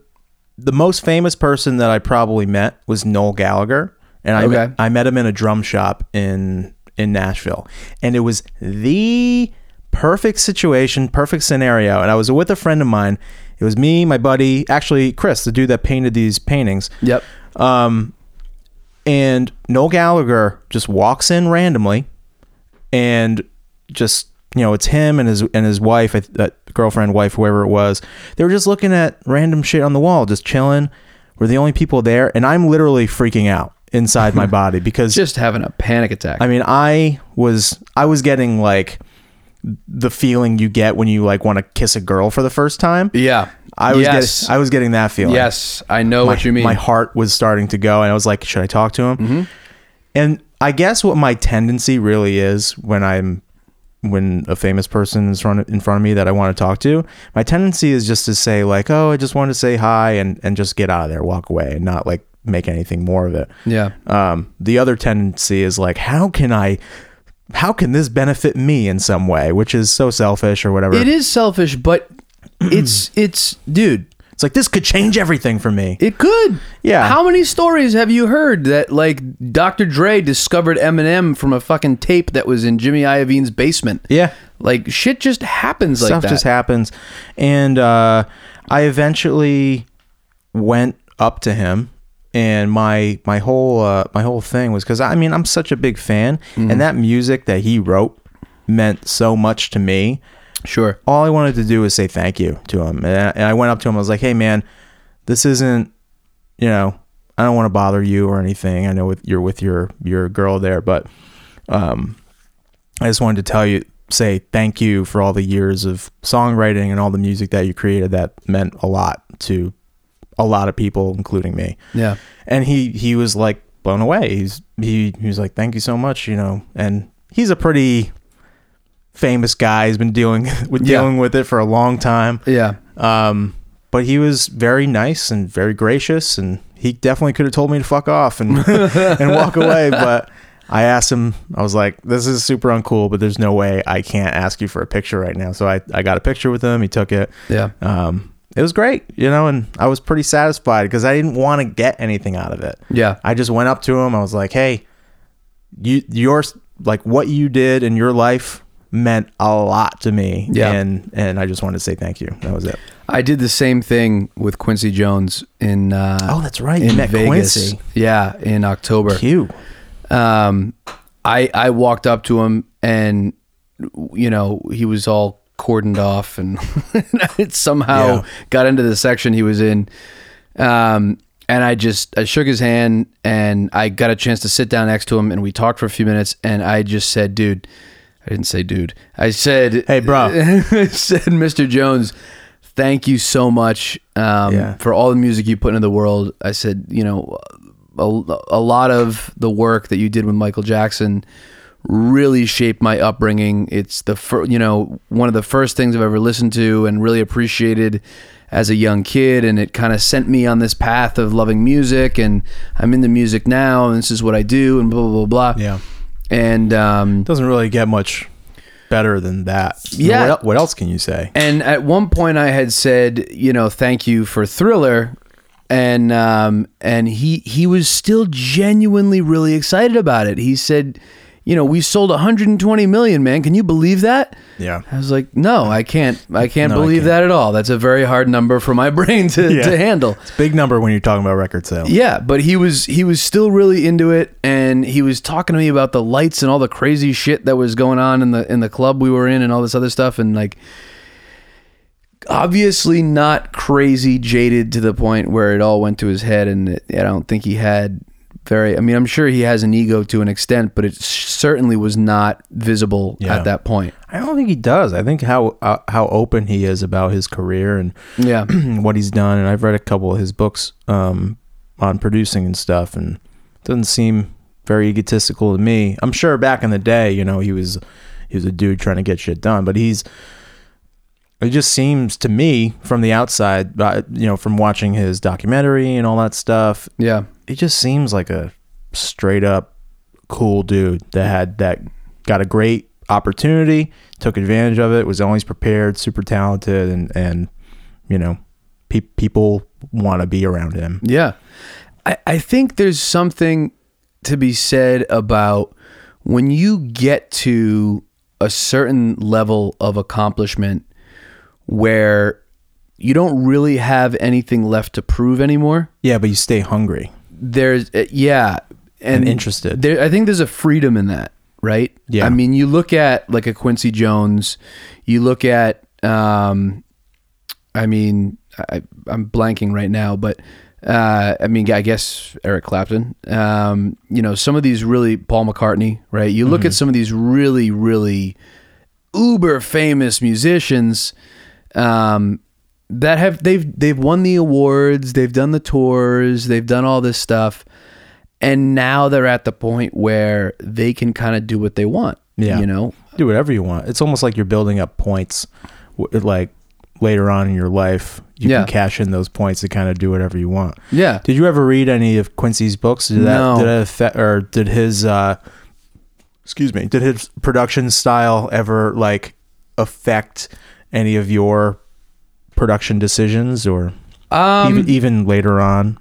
the most famous person that I probably met was Noel Gallagher, and I Okay. met, I met him in a drum shop in in Nashville, and it was the perfect situation, perfect scenario. And I was with a friend of mine. It was me, my buddy, actually Chris, the dude that painted these paintings. yep. Um, and Noel Gallagher just walks in randomly, and just you know, it's him and his and his wife, that girlfriend, wife, whoever it was. They were just looking at random shit on the wall, just chilling. We're the only people there, and I'm literally freaking out inside my body because Just having a panic attack. I mean, I was I was getting like the feeling you get when you like want to kiss a girl for the first time. yeah. I was yes. getting I was getting that feeling yes. I know my, what you mean. My heart was starting to go, and I was like, should I talk to him? Mm-hmm. And I guess what my tendency really is when I'm when a famous person is front in front of me that I want to talk to, my tendency is just to say like, oh, I just want to say hi and and just get out of there, walk away, and not like make anything more of it. yeah. Um, the other tendency is like, how can I? How can this benefit me in some way? Which is so selfish or whatever. It is selfish, but it's it's dude. It's like this could change everything for me. It could. Yeah. How many stories have you heard that like Dr. Dre discovered Eminem from a fucking tape that was in Jimmy Iovine's basement? yeah. Like shit just happens like stuff that. just happens and uh, i eventually went up to him and my my whole uh, my whole thing was because i mean i'm such a big fan Mm-hmm. and that music that he wrote meant so much to me Sure. all i wanted to do was say thank you to him and I, and I went up to him i was like hey man this isn't you know i don't want to bother you or anything i know with, you're with your your girl there but um I just wanted to tell you, say thank you for all the years of songwriting and all the music that you created. That meant a lot to a lot of people, including me. Yeah. And he he was like blown away. He's he he was like, thank you so much, you know. And he's a pretty famous guy. He's been dealing with Yeah. dealing with it for a long time. Yeah. Um, but he was very nice and very gracious, and he definitely could have told me to fuck off and and walk away. But I asked him, I was like, "This is super uncool, but there's no way I can't ask you for a picture right now." So I I got a picture with him. He took it. Yeah. Um, it was great, you know, and I was pretty satisfied because I didn't want to get anything out of it. Yeah. I just went up to him. I was like, "Hey, you your like what you did in your life." meant a lot to me Yeah. and and I just wanted to say thank you that was it I did the same thing with Quincy Jones in uh Oh, that's right. In Vegas. Quincy. Yeah, in October. Q. um, I I walked up to him and you know he was all cordoned off and it somehow Yeah. got into the section he was in. Um, and I just I shook his hand and I got a chance to sit down next to him and we talked for a few minutes and I just said, dude. I didn't say dude. I said, Hey, bro. I said, Mr. Jones, thank you so much um, Yeah. for all the music you put into the world. I said, you know, a, a lot of the work that you did with Michael Jackson really shaped my upbringing. It's the fir- you know one of the first things I've ever listened to and really appreciated as a young kid, and it kind of sent me on this path of loving music. And I'm into music now, and this is what I do, and blah blah blah. blah. Yeah. And um, Doesn't really get much better than that. Yeah. What, what else can you say? And at one point, I had said, you know, thank you for Thriller, and um, and he he was still genuinely really excited about it. He said, you know, we sold 120 million, man. Can you believe that? Yeah. I was like, no, I can't. I can't No, I believe can't. that at all. That's a very hard number for my brain to, Yeah. to handle. It's a big number when you're talking about record sales. Yeah, but he was he was still really into it, and he was talking to me about the lights and all the crazy shit that was going on in the in the club we were in, and all this other stuff, and like obviously not crazy jaded to the point where it all went to his head, and it, I don't think he had very. I mean, I'm sure he has an ego to an extent, but it certainly was not visible Yeah. at that point. I don't think he does. I think how uh, how open he is about his career and Yeah, what he's done. And I've read a couple of his books um, on producing and stuff, and it doesn't seem very egotistical to me. I'm sure back in the day, you know, he was he was a dude trying to get shit done, but he's it just seems to me from the outside, uh, you know, from watching his documentary and all that stuff, yeah, he just seems like a straight up cool dude that had that got a great opportunity, took advantage of it, was always prepared, super talented, and and you know, pe- people want to be around him. Yeah. I, I think there's something to be said about when you get to a certain level of accomplishment where you don't really have anything left to prove anymore. Yeah, but you stay hungry. There's, uh, yeah. And interested. There, I think there's a freedom in that, right? Yeah. I mean, you look at like a Quincy Jones, you look at, um, I mean, I, I'm blanking right now, but uh, I mean, I guess Eric Clapton. Um, you know, some of these really Paul McCartney, right? You look at some of these really, really uber famous musicians um, that have they've they've won the awards, they've done the tours, they've done all this stuff, and now they're at the point where they can kind of do what they want. Yeah. you know, Do whatever you want. It's almost like you're building up points, like later on in your life. You Yeah. can cash in those points to kind of do whatever you want. yeah. Did you ever read any of Quincy's books? Did that No. did it affect or did his uh excuse me, did his production style ever like affect any of your production decisions or Um, even even later on?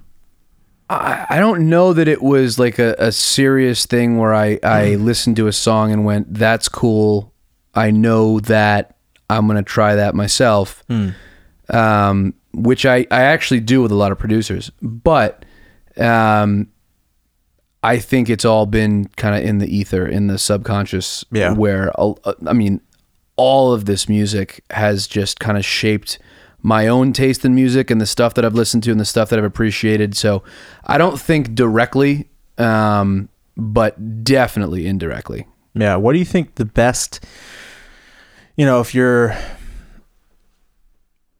I, I don't know that it was like a, a serious thing where I, I listened to a song and went, that's cool. I know that I'm going to try that myself. Um, which I, I actually do with a lot of producers. But um, I think it's all been kind of in the ether, in the subconscious, Yeah. where, uh, I mean, all of this music has just kind of shaped my own taste in music and the stuff that I've listened to and the stuff that I've appreciated. So I don't think directly, um, but definitely indirectly. Yeah, what do you think the best you know, if you're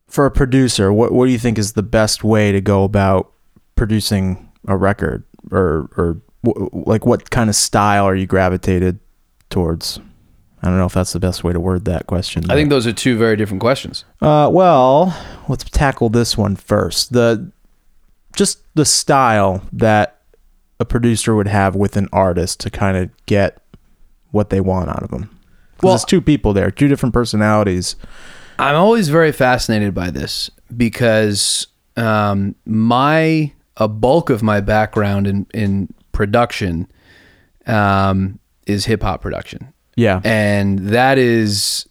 for a producer, what what do you think is the best way to go about producing a record or or like what kind of style are you gravitated towards? I don't know if that's the best way to word that question. I think those are two very different questions. Uh, well, let's tackle this one first. The just the style that a producer would have with an artist to kind of get what they want out of them. Well, there's two people there, two different personalities. I'm always very fascinated by this because um, my a bulk of my background in in production um, is hip hop production, Yeah, and that is,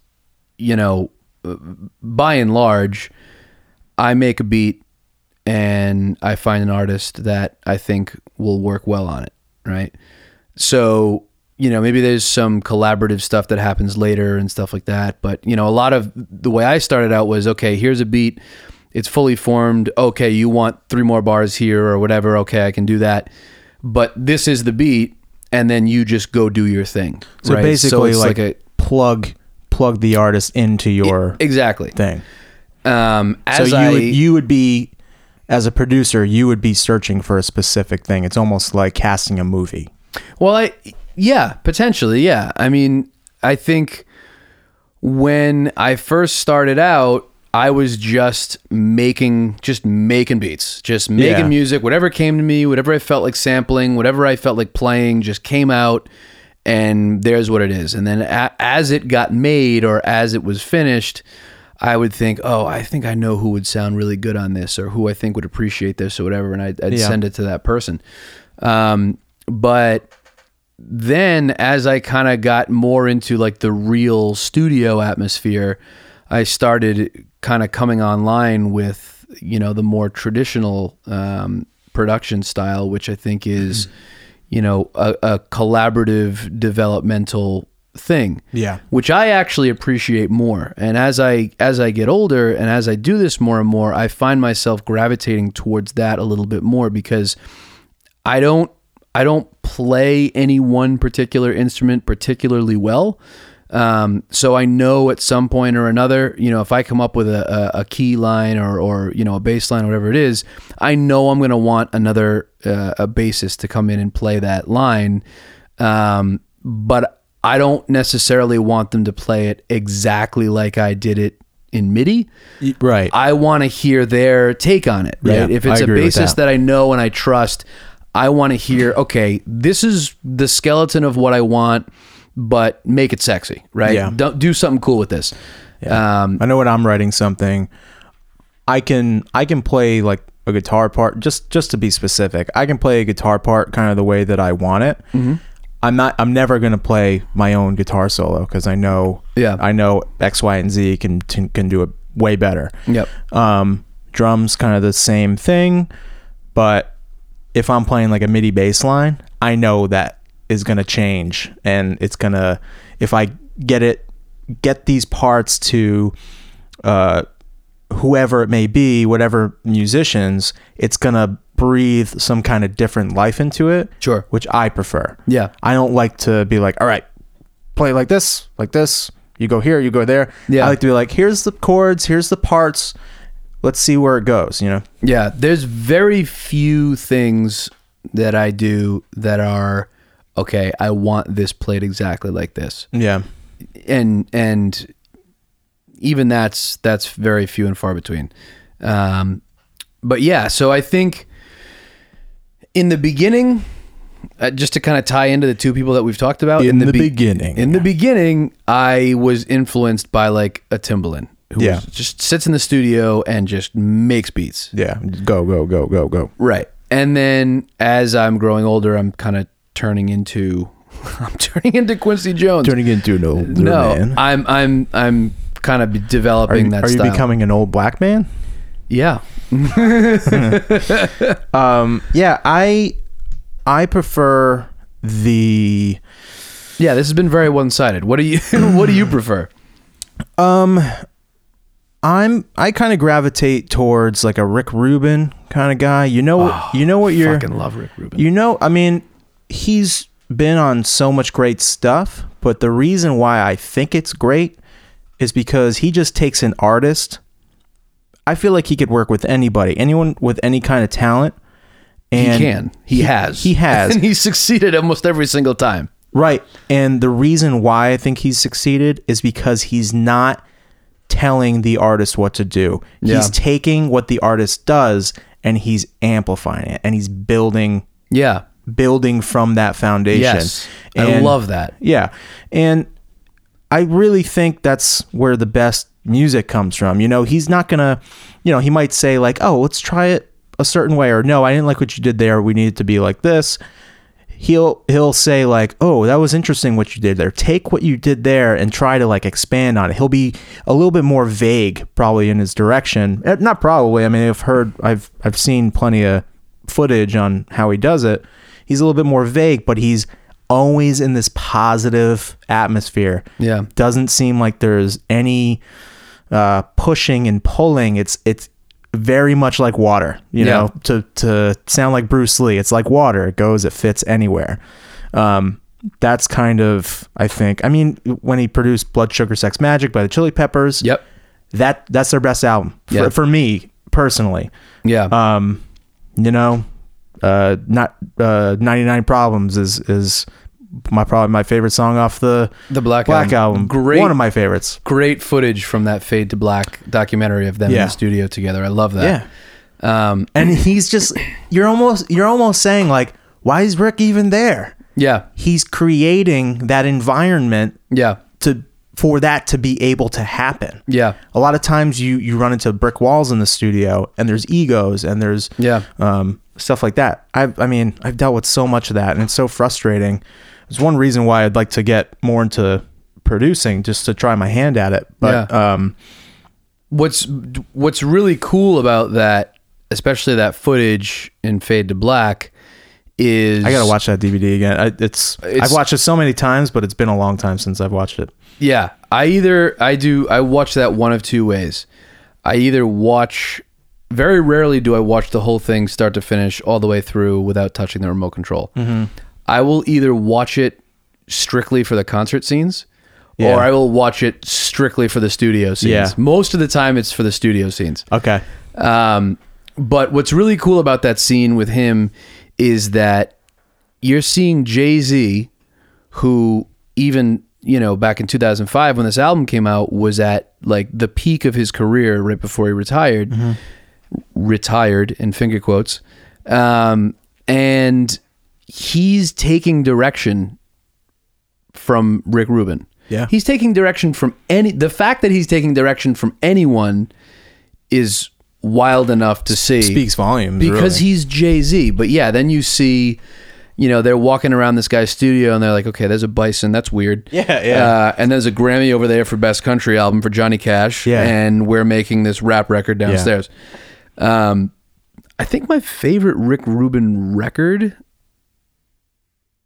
you know, by and large, I make a beat and I find an artist that I think will work well on it, right? So, you know, maybe there's some collaborative stuff that happens later and stuff like that, but you know, a lot of the way I started out was okay, here's a beat, it's fully formed. Okay, you want three more bars here or whatever, okay, I can do that. But this is the beat and then you just go do your thing. so right? basically, it's like, a plug plug the artist into your exactly. thing. Um, So you I, would you would be as a producer, you would be searching for a specific thing. It's almost like casting a movie. Well, I Yeah, potentially. Yeah. I mean, I think when I first started out, I was just making just making beats, just making Yeah. music, whatever came to me, whatever I felt like sampling, whatever I felt like playing, just came out and there's what it is. And then a- as it got made or as it was finished, I would think, "Oh, I think I know who would sound really good on this or who I think would appreciate this or whatever." And I'd, I'd Yeah. send it to that person. Um, but then as I kind of got more into like the real studio atmosphere, I started kind of coming online with, you know, the more traditional um, production style, which I think is, you know, a, a collaborative developmental thing Yeah. which I actually appreciate more. And as I as I get older and as I do this more and more, I find myself gravitating towards that a little bit more because I don't I don't play any one particular instrument particularly well. Um, so I know at some point or another, you know, if I come up with a, a, a key line or, or, you know, a bass line or whatever it is, I know I'm going to want another, uh, a bassist to come in and play that line. Um, but I don't necessarily want them to play it exactly like I did it in MIDI. Right. I want to hear their take on it, right? Yeah, if it's a bassist that. that I know and I trust, I want to hear, okay, this is the skeleton of what I want, but make it sexy, right? Yeah. Don't do something cool with this. Um, I know when I'm writing something, I can I can play like a guitar part just just to be specific. I can play a guitar part kind of the way that I want it. Mm-hmm. I'm not. I'm never gonna play my own guitar solo because I know. Yeah. I know X, Y, and Z can can do it way better. Yep. Um, drums kind of the same thing, but if I'm playing like a MIDI bass line, I know that is gonna change, and it's gonna if I get it get these parts to uh, whoever it may be, whatever musicians, it's gonna breathe some kind of different life into it. Sure. Which I prefer. Yeah. I don't like to be like, all right, play like this, like this. You go here, you go there. Yeah. I like to be like, here's the chords, here's the parts. Let's see where it goes. You know. Yeah, there's very few things that I do that are okay. I want this played exactly like this, Yeah. and and even that's that's very few and far between. Um, but yeah, so I think in the beginning, uh, just to kind of tie into the two people that we've talked about In the be- beginning. in the beginning, I was influenced by like a Timbaland who Yeah. was- just sits in the studio and just makes beats. Yeah. Go, go, go, go, go. Right. And then as I'm growing older, I'm kind of turning into I'm turning into Quincy Jones. Turning into an old no, man. I'm I'm I'm kind of developing you, that are you style. becoming an old black man? yeah. Um, yeah, I I prefer the Yeah, this has been very one-sided. What do you what do you prefer? um I'm I kind of gravitate towards like a Rick Rubin kind of guy. You know you know what you're Fucking love Rick Rubin. You know, I mean, he's been on so much great stuff, but the reason why I think it's great is because he just takes an artist. I feel like he could work with anybody, anyone with any kind of talent. he And can. He, has. He has. and he's succeeded almost every single time. Right. And the reason why I think he's succeeded is because he's not telling the artist what to do. Yeah. He's taking what the artist does and he's amplifying it and he's building Yeah. Building from that foundation. Yes. I love that. Yeah. And I really think that's where the best music comes from. You know, he's not going to, you know, he might say like, "Oh, let's try it a certain way," or "No, I didn't like what you did there. We need it to be like this." He'll he'll say like, "Oh, that was interesting what you did there. Take what you did there and try to like expand on it." He'll be a little bit more vague probably in his direction. Eh, Not probably. I mean, I've heard I've I've seen plenty of footage on how he does it. He's a little bit more vague, but he's always in this positive atmosphere. Yeah. Doesn't seem like there's any uh, pushing and pulling. It's it's very much like water. You Yeah. know, to to sound like Bruce Lee, it's like water. It goes, it fits anywhere. Um, that's kind of I think. I mean, when he produced Blood Sugar Sex Magik by the Chili Peppers, Yep. that that's their best album Yeah. for, for me personally. Yeah. Um, you know, uh, not uh, 99 Problems is is my probably my favorite song off the The Black, Black album. Great, One of my favorites. great footage from that Fade to Black documentary of them in the studio together. I love that. Yeah. Um, And he's just you're almost you're almost saying like, why is Rick even there? yeah. He's creating that environment Yeah. For that to be able to happen. Yeah. A lot of times you you run into brick walls in the studio and there's egos and there's Yeah. um, stuff like that. I I mean I've dealt with so much of that and it's so frustrating. It's one reason why I'd like to get more into producing just to try my hand at it. But um, What's What's really cool about that, especially that footage in Fade to Black, is I gotta watch that DVD again. I, it's, It's- I've watched it so many times, but it's been a long time since I've watched it. Yeah, I either I do I watch that one of two ways. I either watch very rarely do I watch the whole thing start to finish all the way through without touching the remote control. Mm-hmm. I will either watch it strictly for the concert scenes Yeah. or I will watch it strictly for the studio scenes. Yeah. Most of the time it's for the studio scenes. Okay. Um, but what's really cool about that scene with him is that you're seeing Jay Z, who even you know back in 2005 when this album came out was at like the peak of his career right before he retired, retired in finger quotes, um, and he's taking direction from Rick Rubin. Yeah. He's taking direction from any the fact that he's taking direction from anyone is wild enough to see Speaks volumes. because really. he's Jay-Z. But yeah, then you see you know, they're walking around this guy's studio and they're like, okay, there's a bison. That's weird. Yeah, yeah. Uh, and there's a Grammy over there for Best Country Album for Johnny Cash. Yeah. And we're making this rap record downstairs. Um, I think my favorite Rick Rubin record,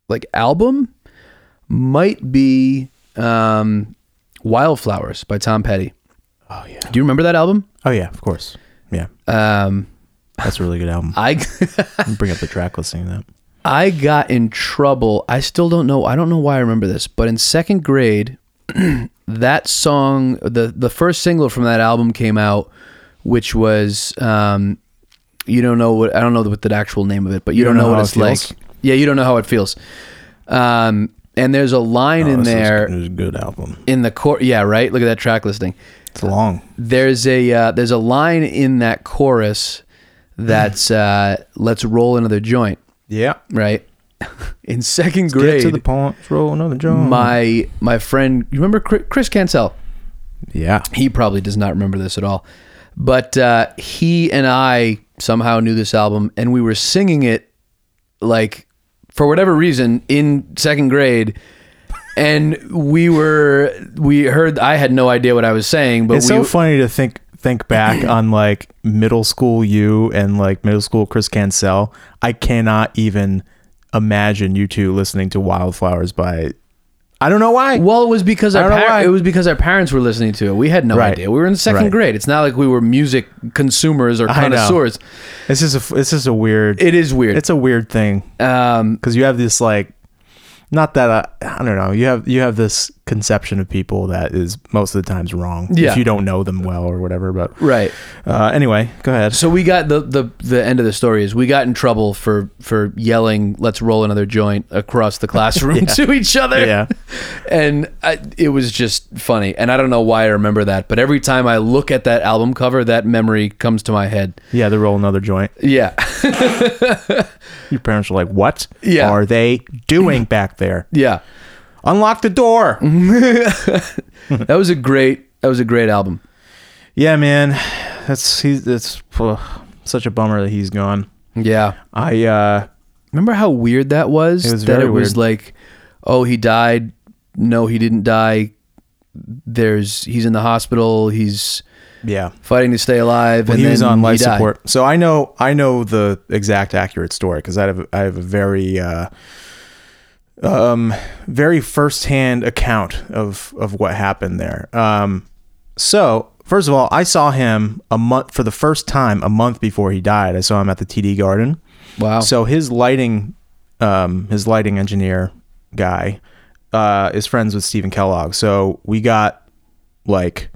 like album, might be um, Wildflowers by Tom Petty. Oh yeah. Do you remember that album? Oh yeah. Of course. Yeah. Um, That's a really good album. I Bring up the track listing that. I got in trouble. I still don't know. I don't know why I remember this, but in second grade, that song, the the first single from that album came out, which was um, you don't know what I don't know what the actual name of it, but you, don't, know, what it's it like. Yeah, you don't know how it feels. Um, and there's a line in Oh, is- there It was a good album. in the core. Yeah, right. Look at that track listing. It's long. There's a uh, there's a line in that chorus that's uh, "Let's roll another joint." Yeah. Right. In second Get grade, to the point. Roll another joint. my my friend, you remember Chri- Chris Cancel? yeah. He probably does not remember this at all, but uh, he and I somehow knew this album, and we were singing it like for whatever reason in second grade. And we were, we heard. I had no idea what I was saying, but It's we, so funny to think think back on like middle school you and like middle school Chris Cancel. I cannot even imagine you two listening to Wildflowers by. I don't know why. Well, it was because I our don't know par- why. it was because our parents were listening to it. We had no Right. idea. We were in second Right. grade. It's not like we were music consumers or I know. connoisseurs. This is a it's just a weird. It is weird. it's a weird thing um, because you have this like, not that I, I don't know. You have you have this conception of people that is most of the times wrong Yeah. if you don't know them well or whatever. But right. uh, anyway, go ahead. So we got the, the the end of the story is we got in trouble for for yelling "Let's roll another joint" across the classroom to each other. Yeah. and I, it was just funny. And I don't know why I remember that, but every time I look at that album cover, that memory comes to my head. Yeah, they roll another joint. Yeah, Your parents are like, "What Yeah. are they doing back there? yeah. Unlock the door." That was a great that was a great album. yeah, man, that's he's it's ugh, such a bummer that he's gone. Yeah. I uh Remember how weird that was? It was that it was like, oh, he died. No, he didn't die. There's he's in the hospital. He's yeah. fighting to stay alive. Well, and he was on life he died. support. So I know I know the exact accurate story because I have I have a very uh, um very firsthand account of of what happened there. Um, so first of all, I saw him a month for the first time a month before he died. I saw him at the TD Garden. Wow. So his lighting, um, his lighting engineer guy, uh, is friends with Stephen Kellogg. So we got like,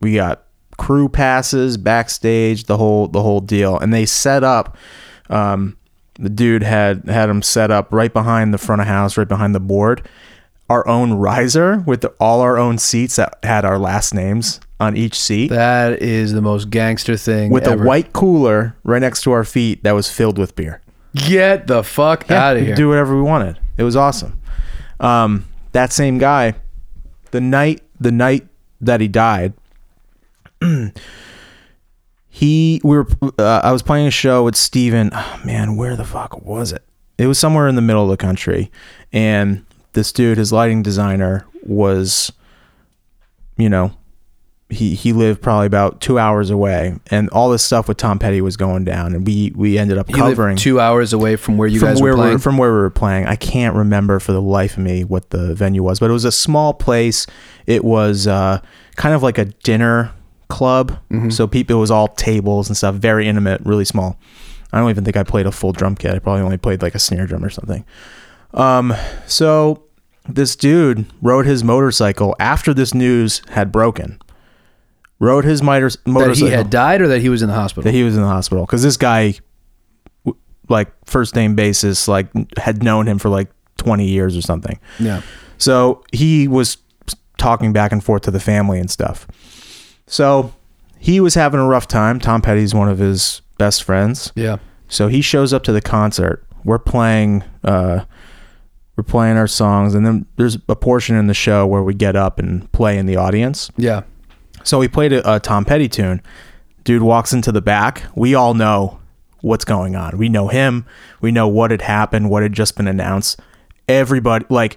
we got crew passes backstage, the whole the whole deal, and they set up um, the dude had had him set up right behind the front of house, right behind the board, our own riser with the, all our own seats that had our last names on each seat, That is the most gangster thing. with ever. a white cooler right next to our feet that was filled with beer. Get the fuck out of here. do whatever we wanted. It was awesome. Um, that same guy, the night the night that he died, he we were uh, I was playing a show with Stephen. Oh, man, where the fuck was it? It was somewhere in the middle of the country, and this dude, his lighting designer, was, you know, he he lived probably about two hours away, and all this stuff with Tom Petty was going down, and we we ended up covering two hours away from where you from guys where were playing. We, from where we were playing. I can't remember for the life of me what the venue was, but it was a small place. It was uh, kind of like a dinner club, Mm-hmm. so people it was all tables and stuff, very intimate, really small. I don't even think I played a full drum kit. I probably only played like a snare drum or something. Um, so this dude rode his motorcycle after this news had broken. Rode his miter- that motorcycle he had died or that he was in the hospital. that he was in the hospital because this guy like first name basis like had known him for like 20 years or something yeah. so he was talking back and forth to the family and stuff so he was having a rough time tom petty's one of his best friends Yeah. so he shows up to the concert we're playing uh we're playing our songs and then there's a portion in the show where we get up and play in the audience Yeah. so we played a, a Tom Petty tune. Dude walks into the back. We all know what's going on. We know him. We know what had happened, what had just been announced. Everybody, like,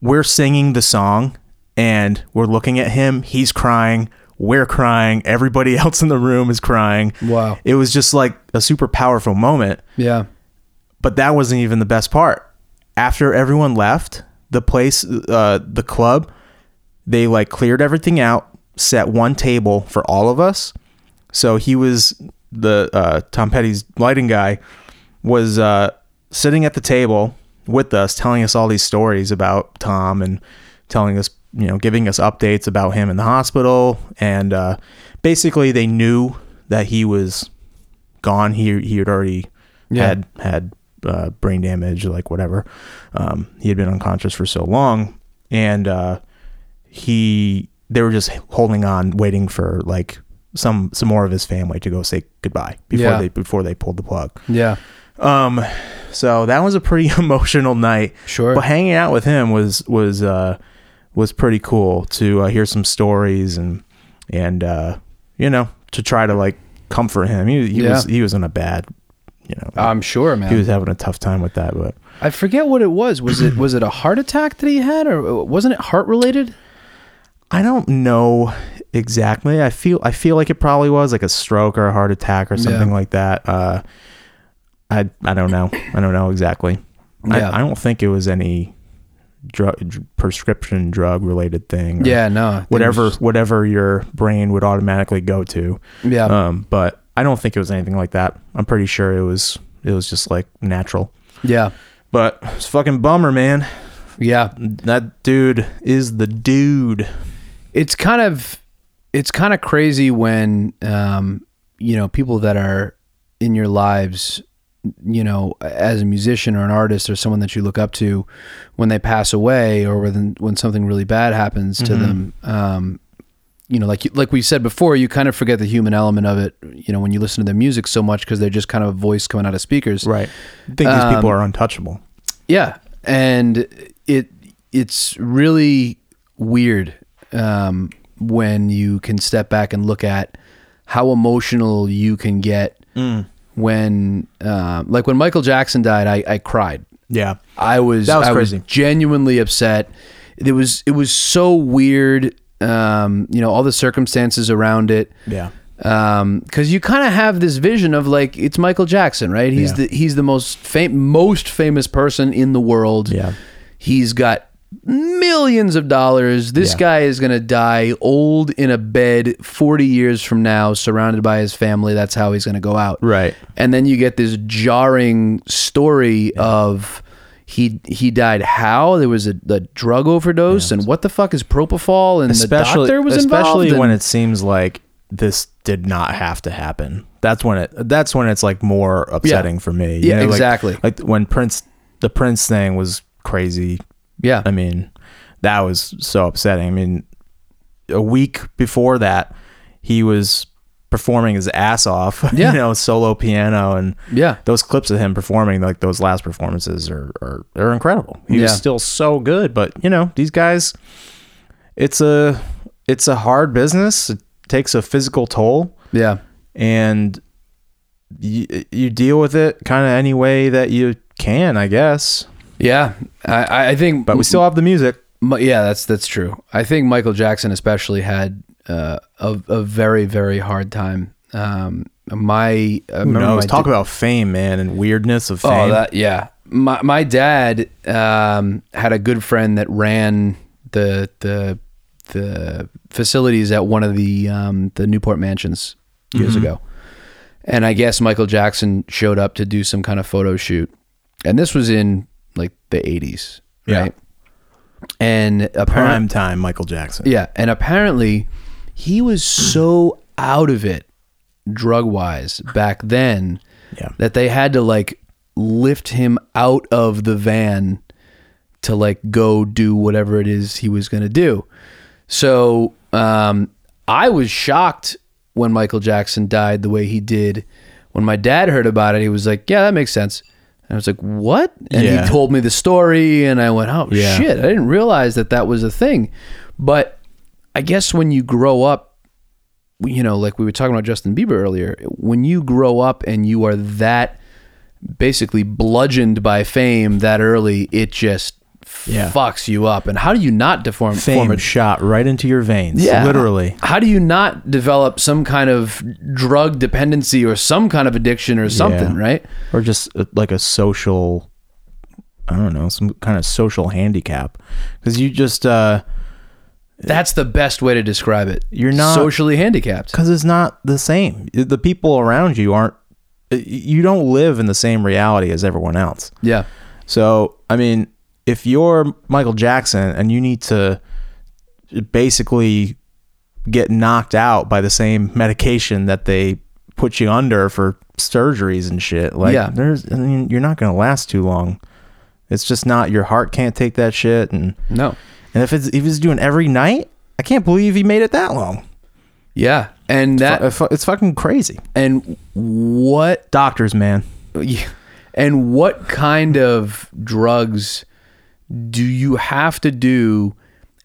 we're singing the song and we're looking at him. He's crying. We're crying. Everybody else in the room is crying. Wow. It was just like a super powerful moment. Yeah. But that wasn't even the best part. After everyone left, the place, uh, the club, they like cleared everything out, set one table for all of us. So he was the uh, Tom Petty's lighting guy was uh, sitting at the table with us, telling us all these stories about Tom and telling us, you know, giving us updates about him in the hospital. And uh, basically, they knew that he was gone. He he had already Yeah. had had uh, brain damage, like whatever. Um, he had been unconscious for so long, and uh, he they were just holding on, waiting for like some some more of his family to go say goodbye before Yeah. they before they pulled the plug. Yeah. Um, so that was a pretty emotional night. Sure. But hanging out with him was was uh was pretty cool to uh, hear some stories and and uh you know to try to like comfort him. He he was he was in a bad you know I'm sure, man. he was having a tough time with that, but I forget what it was. Was it was it a heart attack that he had, or wasn't it heart related? I don't know exactly. I feel I feel like it probably was like a stroke or a heart attack or something Yeah. like that. Uh, I I don't know. I don't know exactly. Yeah. I, I don't think it was any drug prescription drug related thing. or Yeah, no. I think it Whatever was whatever your brain would automatically go to. yeah. Um, but I don't think it was anything like that. I'm pretty sure it was it was just like natural. yeah. But it's fucking bummer, man. Yeah. That dude is the dude. it's kind of it's kind of crazy when um, you know people that are in your lives you know as a musician or an artist or someone that you look up to when they pass away or when when something really bad happens to them um, you know like like we said before you kind of forget the human element of it you know when you listen to their music so much because they're just kind of a voice coming out of speakers Right. I think these people Um, are untouchable. yeah, and it it's really weird um, when you can step back and look at how emotional you can get Mm. When, um, like when Michael Jackson died, I, I cried. Yeah. I was That was I crazy. genuinely upset. It was it was so weird. Um, you know all the circumstances around it Yeah. Um, because you kind of have this vision of like it's Michael Jackson, right? He's Yeah. the he's the most fam- most famous person in the world. Yeah. he's got millions of dollars. This Yeah. guy is gonna die old in a bed forty years from now, surrounded by his family. That's how he's gonna go out. Right. And then you get this jarring story of. He he died how there was a, a drug overdose and what the fuck is propofol and the Especially doctor was involved especially when it seems like this did not have to happen. That's when it that's when it's like more upsetting for me. You Yeah, like- exactly. Like, when Prince the Prince thing was crazy. Yeah. I mean, that was so upsetting. I mean, a week before that, he was performing his ass off. Yeah. you know, solo piano and Yeah. those clips of him performing, like those last performances, are are, are incredible. He Yeah. was still so good, but you know, these guys, it's a it's a hard business. It takes a physical toll, Yeah. and you you deal with it kind of any way that you can, I guess. Yeah. I, I think, But we still have the music. Yeah, that's that's true. I think Michael Jackson especially had uh, a a very very hard time. Um, my I Who knows? my Talk da- about fame, man, and weirdness of fame. Oh, that yeah. My my dad um, had a good friend that ran the the the facilities at one of the um, the Newport mansions years Mm-hmm. ago, and I guess Michael Jackson showed up to do some kind of photo shoot, and this was in like the eighties, Yeah. right? And apparently, prime time, Michael Jackson. yeah, and apparently he was so out of it drug wise back then Yeah. that they had to like lift him out of the van to like go do whatever it is he was going to do. So, um, I was shocked when Michael Jackson died the way he did. When my dad heard about it, he was like, "Yeah, that makes sense." And I was like, "What?" And Yeah. he told me the story, and I went, "Oh Yeah. shit! I didn't realize that that was a thing." But I guess when you grow up, you know, like we were talking about Justin Bieber earlier, when you grow up and you are that basically bludgeoned by fame that early, it just Yeah. fucks you up. And how do you not deform Fame form a shot right into your veins. yeah, Literally. How do you not develop some kind of drug dependency or some kind of addiction or something, Yeah. right? Or just uh, like a social, I don't know, some kind of social handicap. Because you just, uh, That's the best way to describe it. You're not- socially handicapped. because it's not the same. The people around you aren't, you don't live in the same reality as everyone else. Yeah. So, I mean, if you're Michael Jackson and you need to basically get knocked out by the same medication that they put you under for surgeries and shit, like, Yeah. there's, I mean, you're not going to last too long. It's just not, your heart can't take that shit. And, No. and if it's, if he's doing every night, I can't believe he made it that long. Yeah. And that Fu- fu- it's fucking crazy. and what Doctors, man. And what kind of drugs do you have to do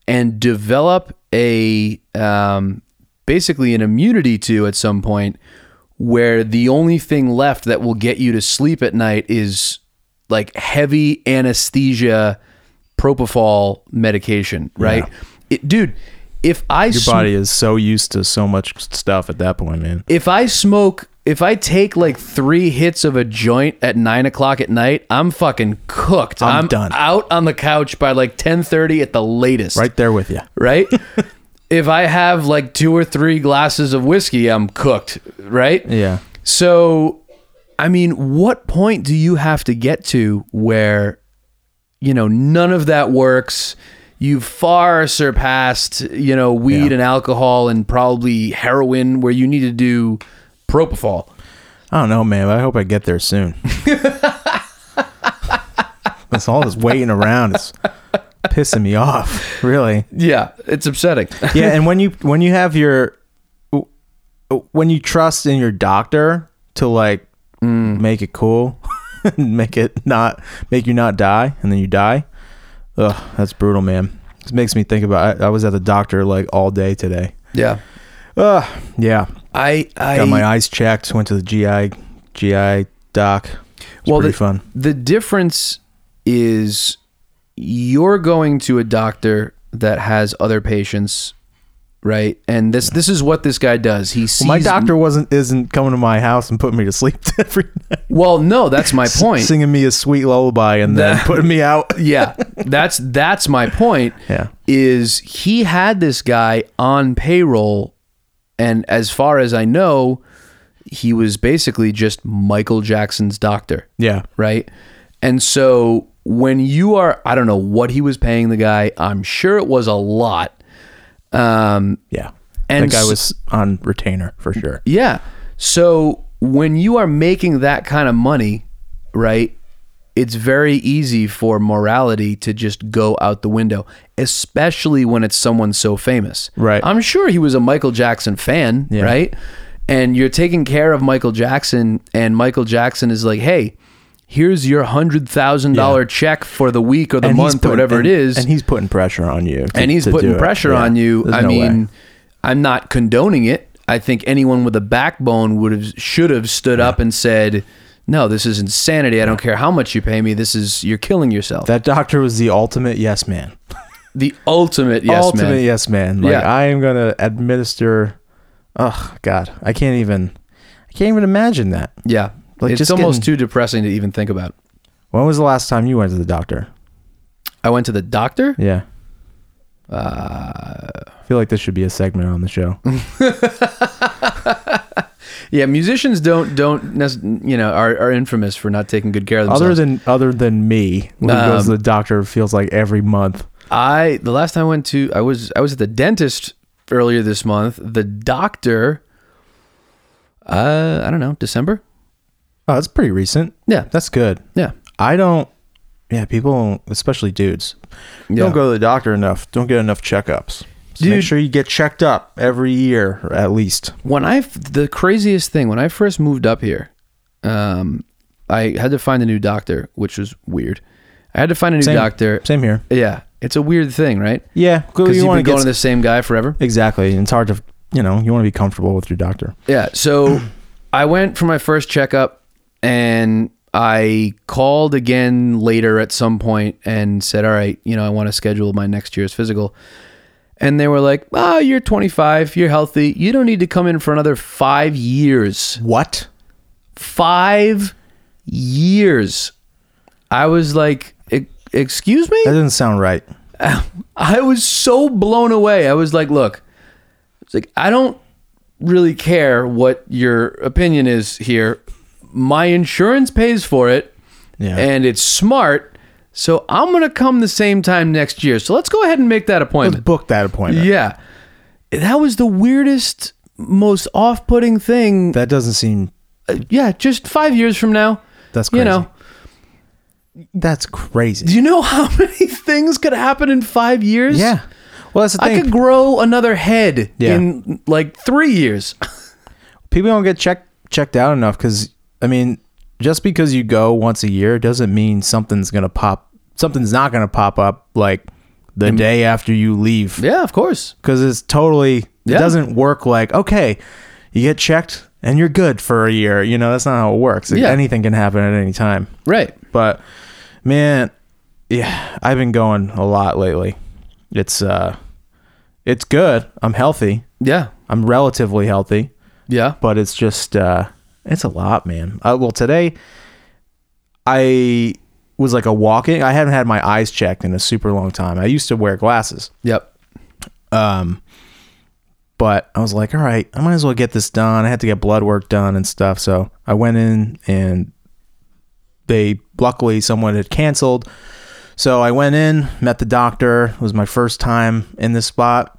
and develop a um, basically an immunity to at some point where the only thing left that will get you to sleep at night is like heavy anesthesia propofol medication, right? Yeah. It, dude, if I Your sm- body is so used to so much stuff at that point, man. if I smoke, if I take like three hits of a joint at nine o'clock at night, I'm fucking cooked. I'm done. out on the couch by like ten thirty at the latest. Right there with you. Right. if I have like two or three glasses of whiskey, I'm cooked. Right. Yeah. So, I mean, what point do you have to get to where, you know, none of that works? You've far surpassed, you know, weed Yeah. and alcohol and probably heroin where you need to do propofol. I don't know, man. But I hope I get there soon. That's all this waiting around is pissing me off. Really. Yeah, it's upsetting. Yeah, and when you when you have your when you trust in your doctor to like mm. make it cool, make it not make you not die, and then you die. Ugh, that's brutal, man. This makes me think about. I, I was at the doctor like all day today. yeah. Ugh, yeah. I I Got my eyes checked. Went to the GI GI doc. It's well, pretty the, fun. The difference is you're going to a doctor that has other patients, right? And this this is what this guy does. He sees Well, my doctor wasn't isn't coming to my house and putting me to sleep every night, Well, no, that's my point. singing me a sweet lullaby and then putting me out. yeah, that's that's my point. Yeah. is he had this guy on payroll, and as far as I know, he was basically just Michael Jackson's doctor. Yeah, right? And so when you are, I don't know what he was paying the guy. I'm sure it was a lot. Um, yeah. And that guy was on retainer for sure. Yeah. So when you are making that kind of money, right, it's very easy for morality to just go out the window, especially when it's someone so famous. Right. I'm sure he was a Michael Jackson fan, Yeah. right? And you're taking care of Michael Jackson, and Michael Jackson is like, hey, here's your hundred thousand dollar check for the week or the And month or whatever and- it is and he's putting pressure on you, to- and he's putting pressure Yeah. on you. There's I no way. mean, I'm not condoning it. I think anyone with a backbone would have should have stood up and said, "No, this is insanity. I don't care how much you pay me. This is you're killing yourself." that doctor was the ultimate yes man. the ultimate yes ultimate man. Ultimate yes man. Like Yeah. I am gonna administer. Oh God, I can't even. I can't even imagine that. Yeah, Like, it's just almost too depressing to even think about. When was the last time you went to the doctor? I went to the doctor. Yeah, Uh, I feel like this should be a segment on the show. yeah, musicians don't don't you know are, are infamous for not taking good care of themselves. other than other than me, who goes to Um, the doctor feels like every month. I the last time I went to I was I was at the dentist earlier this month. The doctor uh I don't know, December? Oh, that's pretty recent. Yeah. That's good. Yeah. I don't. Yeah, people, especially dudes, Yeah. don't go to the doctor enough. Don't get enough checkups. So make sure you get checked up every year, at least. When I the craziest thing when I first moved up here, um I had to find a new doctor, which was weird. I had to find a new Same. doctor. Same here. Yeah. It's a weird thing, right? Yeah, Because you you've want been to going to the same guy forever. exactly. And it's hard to, you know, you want to be comfortable with your doctor. Yeah. So I went for my first checkup and I called again later at some point and said, All right, you know, I want to schedule my next year's physical. And they were like, Oh, you're 25. You're healthy. You don't need to come in for another five years. What? Five years. I was like, "E- Excuse me? That doesn't sound right. I was so blown away. I was like, look, it's like I don't really care what your opinion is here. My insurance pays for it Yeah. and it's smart. So I'm going to come the same time next year. So let's go ahead and make that Let's appointment. book that appointment. Yeah. That was the weirdest, most off putting thing. That doesn't seem. Uh, yeah, just five years from now. That's crazy. You know, That's crazy. do you know how many things could happen in five years? Yeah. Well, that's the I could grow another head Yeah. in like three years. People don't get checked checked out enough because I mean, just because you go once a year doesn't mean something's gonna pop. Something's not gonna pop up like the day after you leave. yeah, of course. because it's totally it Yeah. doesn't work like okay you get checked and you're good for a year you know that's not how it works Yeah. anything can happen at any time Right. but man yeah i've been going a lot lately it's uh it's good i'm healthy Yeah. i'm relatively healthy Yeah. but it's just uh it's a lot man uh, well today i was like a walking i haven't had my eyes checked in a super long time i used to wear glasses Yep. um, but I was like, all right, I might as well get this done. I had to get blood work done and stuff. So I went in and they, luckily, someone had canceled. So I went in, met the doctor. It was my first time in this spot.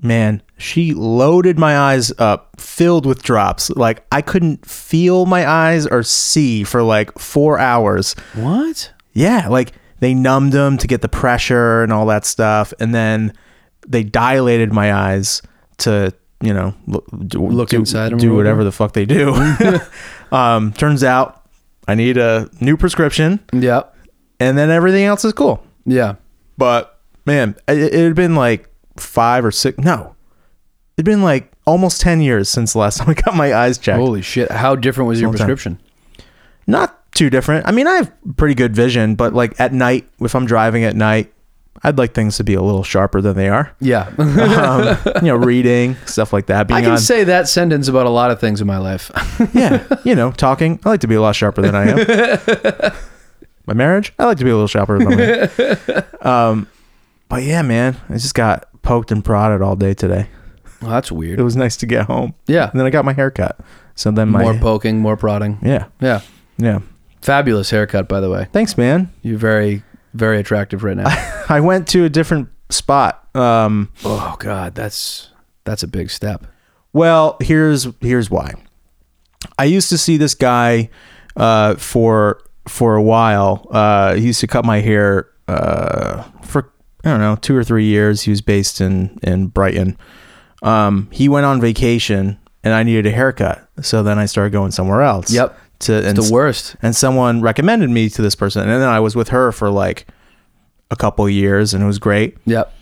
Man, she loaded my eyes up, filled with drops. Like I couldn't feel my eyes or see for like four hours. What? Yeah, like they numbed them to get the pressure and all that stuff, and then they dilated my eyes to you know look, Look do, inside do whatever whatever? the fuck they do. um, turns out I need a new prescription, Yep. and then everything else is cool. Yeah. But man, it, it had been like five or six. No, it'd been like almost ten years since the last time I got my eyes checked. Holy shit. How different was your Long time. prescription? not too different. I mean, I have pretty good vision, but like at night, if I'm driving at night, I'd like things to be a little sharper than they are. Yeah. Um, you know, reading stuff like that. Being I can on, say that sentence about a lot of things in my life. yeah, you know, talking. I like to be a lot sharper than I am. My marriage, I like to be a little sharper than I am. Um, but yeah, man, I just got poked and prodded all day today. Well, that's weird. It was nice to get home, Yeah. and then I got my hair cut. So then my more poking, more prodding. yeah, Yeah. yeah. Fabulous haircut, by the way. Thanks, man. You're very, very attractive right now. I went to a different spot. Um, oh God, that's That's a big step. Well, here's here's why. I used to see this guy uh, for for a while. Uh, he used to cut my hair uh, for I don't know two or three years. He was based in in Brighton. Um, he went on vacation, and I needed a haircut. So then I started going somewhere else. Yep. To and The worst. and someone recommended me to this person, and then I was with her for like a couple years, and it was great Yep.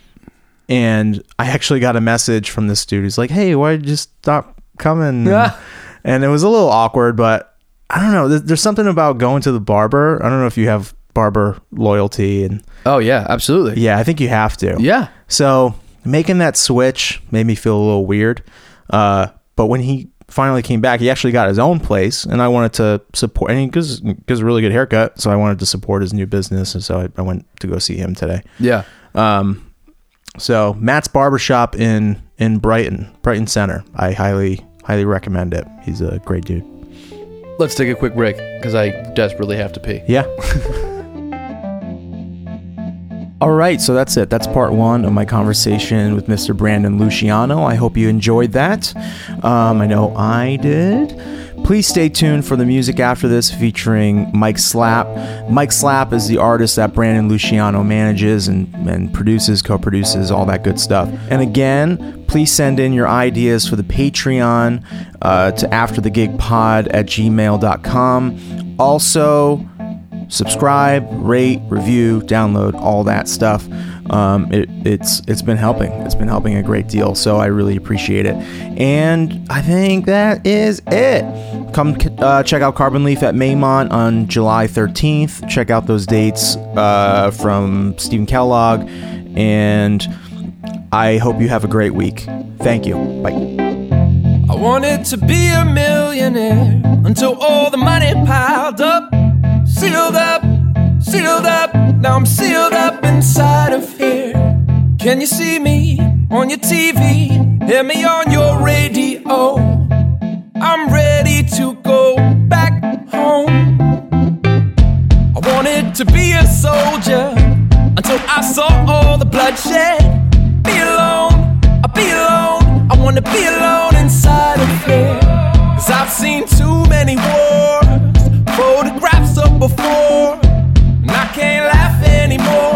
and I actually got a message from this dude. He's like, "Hey, why did you stop coming?" Yeah. and it was a little awkward, but I don't know. There's, there's something about going to the barber. I don't know if you have barber loyalty, and Oh yeah, absolutely. yeah, I think you have to. Yeah. So making that switch made me feel a little weird. Uh, but when he finally came back, he actually got his own place, and I wanted to support. And he gives gives a really good haircut, so I wanted to support his new business, and so I, I went to go see him today. Yeah. Um, so Matt's Barbershop in in Brighton, Brighton Center. I highly highly recommend it. He's a great dude. Let's take a quick break because I desperately have to pee. Yeah. All right, so that's it. That's part one of my conversation with Mr. Brandon Luciano. I hope you enjoyed that. Um, I know I did. Please stay tuned for the music after this featuring Mike Slap. Mike Slap is the artist that Brandon Luciano manages and, and produces, co produces, all that good stuff. And again, please send in your ideas for the Patreon uh, to afterthegigpod at gmail.com. Also, subscribe, rate, review, download, all that stuff. Um, it, it's it's been helping. It's been helping a great deal. So I really appreciate it. And I think that is it. Come uh, check out Carbon Leaf at Maymont on July 13th. Check out those dates uh, from Stephen Kellogg. And I hope you have a great week. Thank you. Bye. I wanted to be a millionaire until all the money piled up, sealed up, sealed up. Now I'm sealed up inside of here. Can you see me on your TV? Hear me on your radio? I'm ready to go back home. I wanted to be a soldier until I saw all the bloodshed. Be alone, I'll be alone. I wanna be alone inside of here. Cause I've seen too many wars, before, and I can't laugh anymore.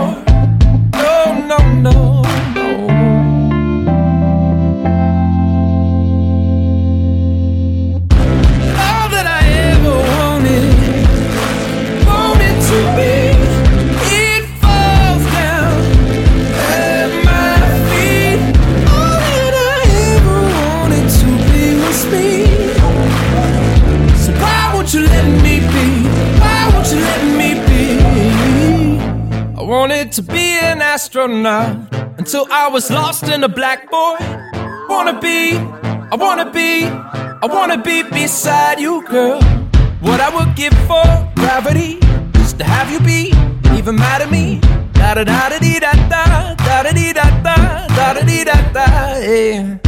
Wanted to be an astronaut until I was lost in a blackboard. Wanna be, I wanna be, I wanna be beside you, girl. What I would give for gravity just to have you be even mad at me. Da da da da dee da da da da dee da da da da dee da da. Yeah.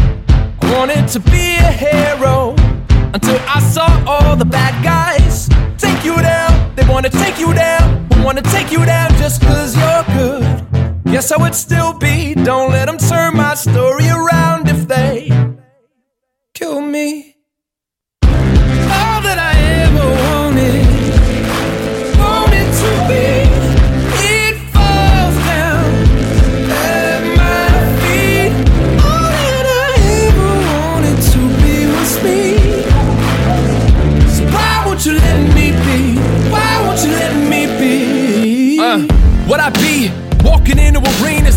I wanted to be a hero until I saw all the bad guys take you down. They wanna take you down, but wanna take you down just cause you're good. Yes, I would still be. Don't let them turn my story around if they kill me.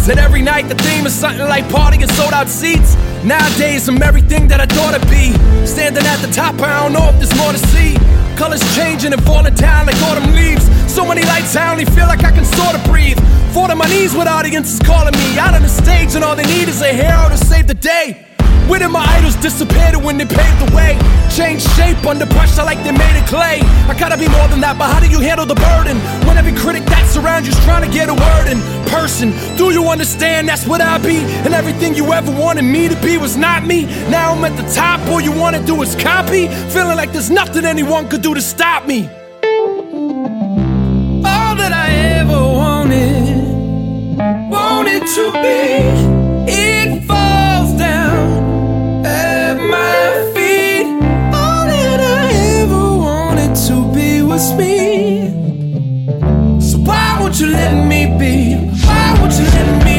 And every night the theme is something like party and sold out seats. Nowadays I'm everything that I thought I'd be. Standing at the top, I don't know if there's more to see. Colors changing and falling down like autumn leaves. So many lights, I only feel like I can sort of breathe. Fall to my knees with audiences calling me out on the stage, and all they need is a hero to save the day. Where did my idols disappear to when they paved the way? Change shape under pressure like they made of clay. I gotta be more than that, but how do you handle the burden? When every critic that surrounds you's trying to get a word in person. Do you understand that's what I be? And everything you ever wanted me to be was not me. Now I'm at the top, all you wanna do is copy. Feeling like there's nothing anyone could do to stop me. All that I ever wanted, wanted to be. against me. So why won't you let me be? Why won't you let me?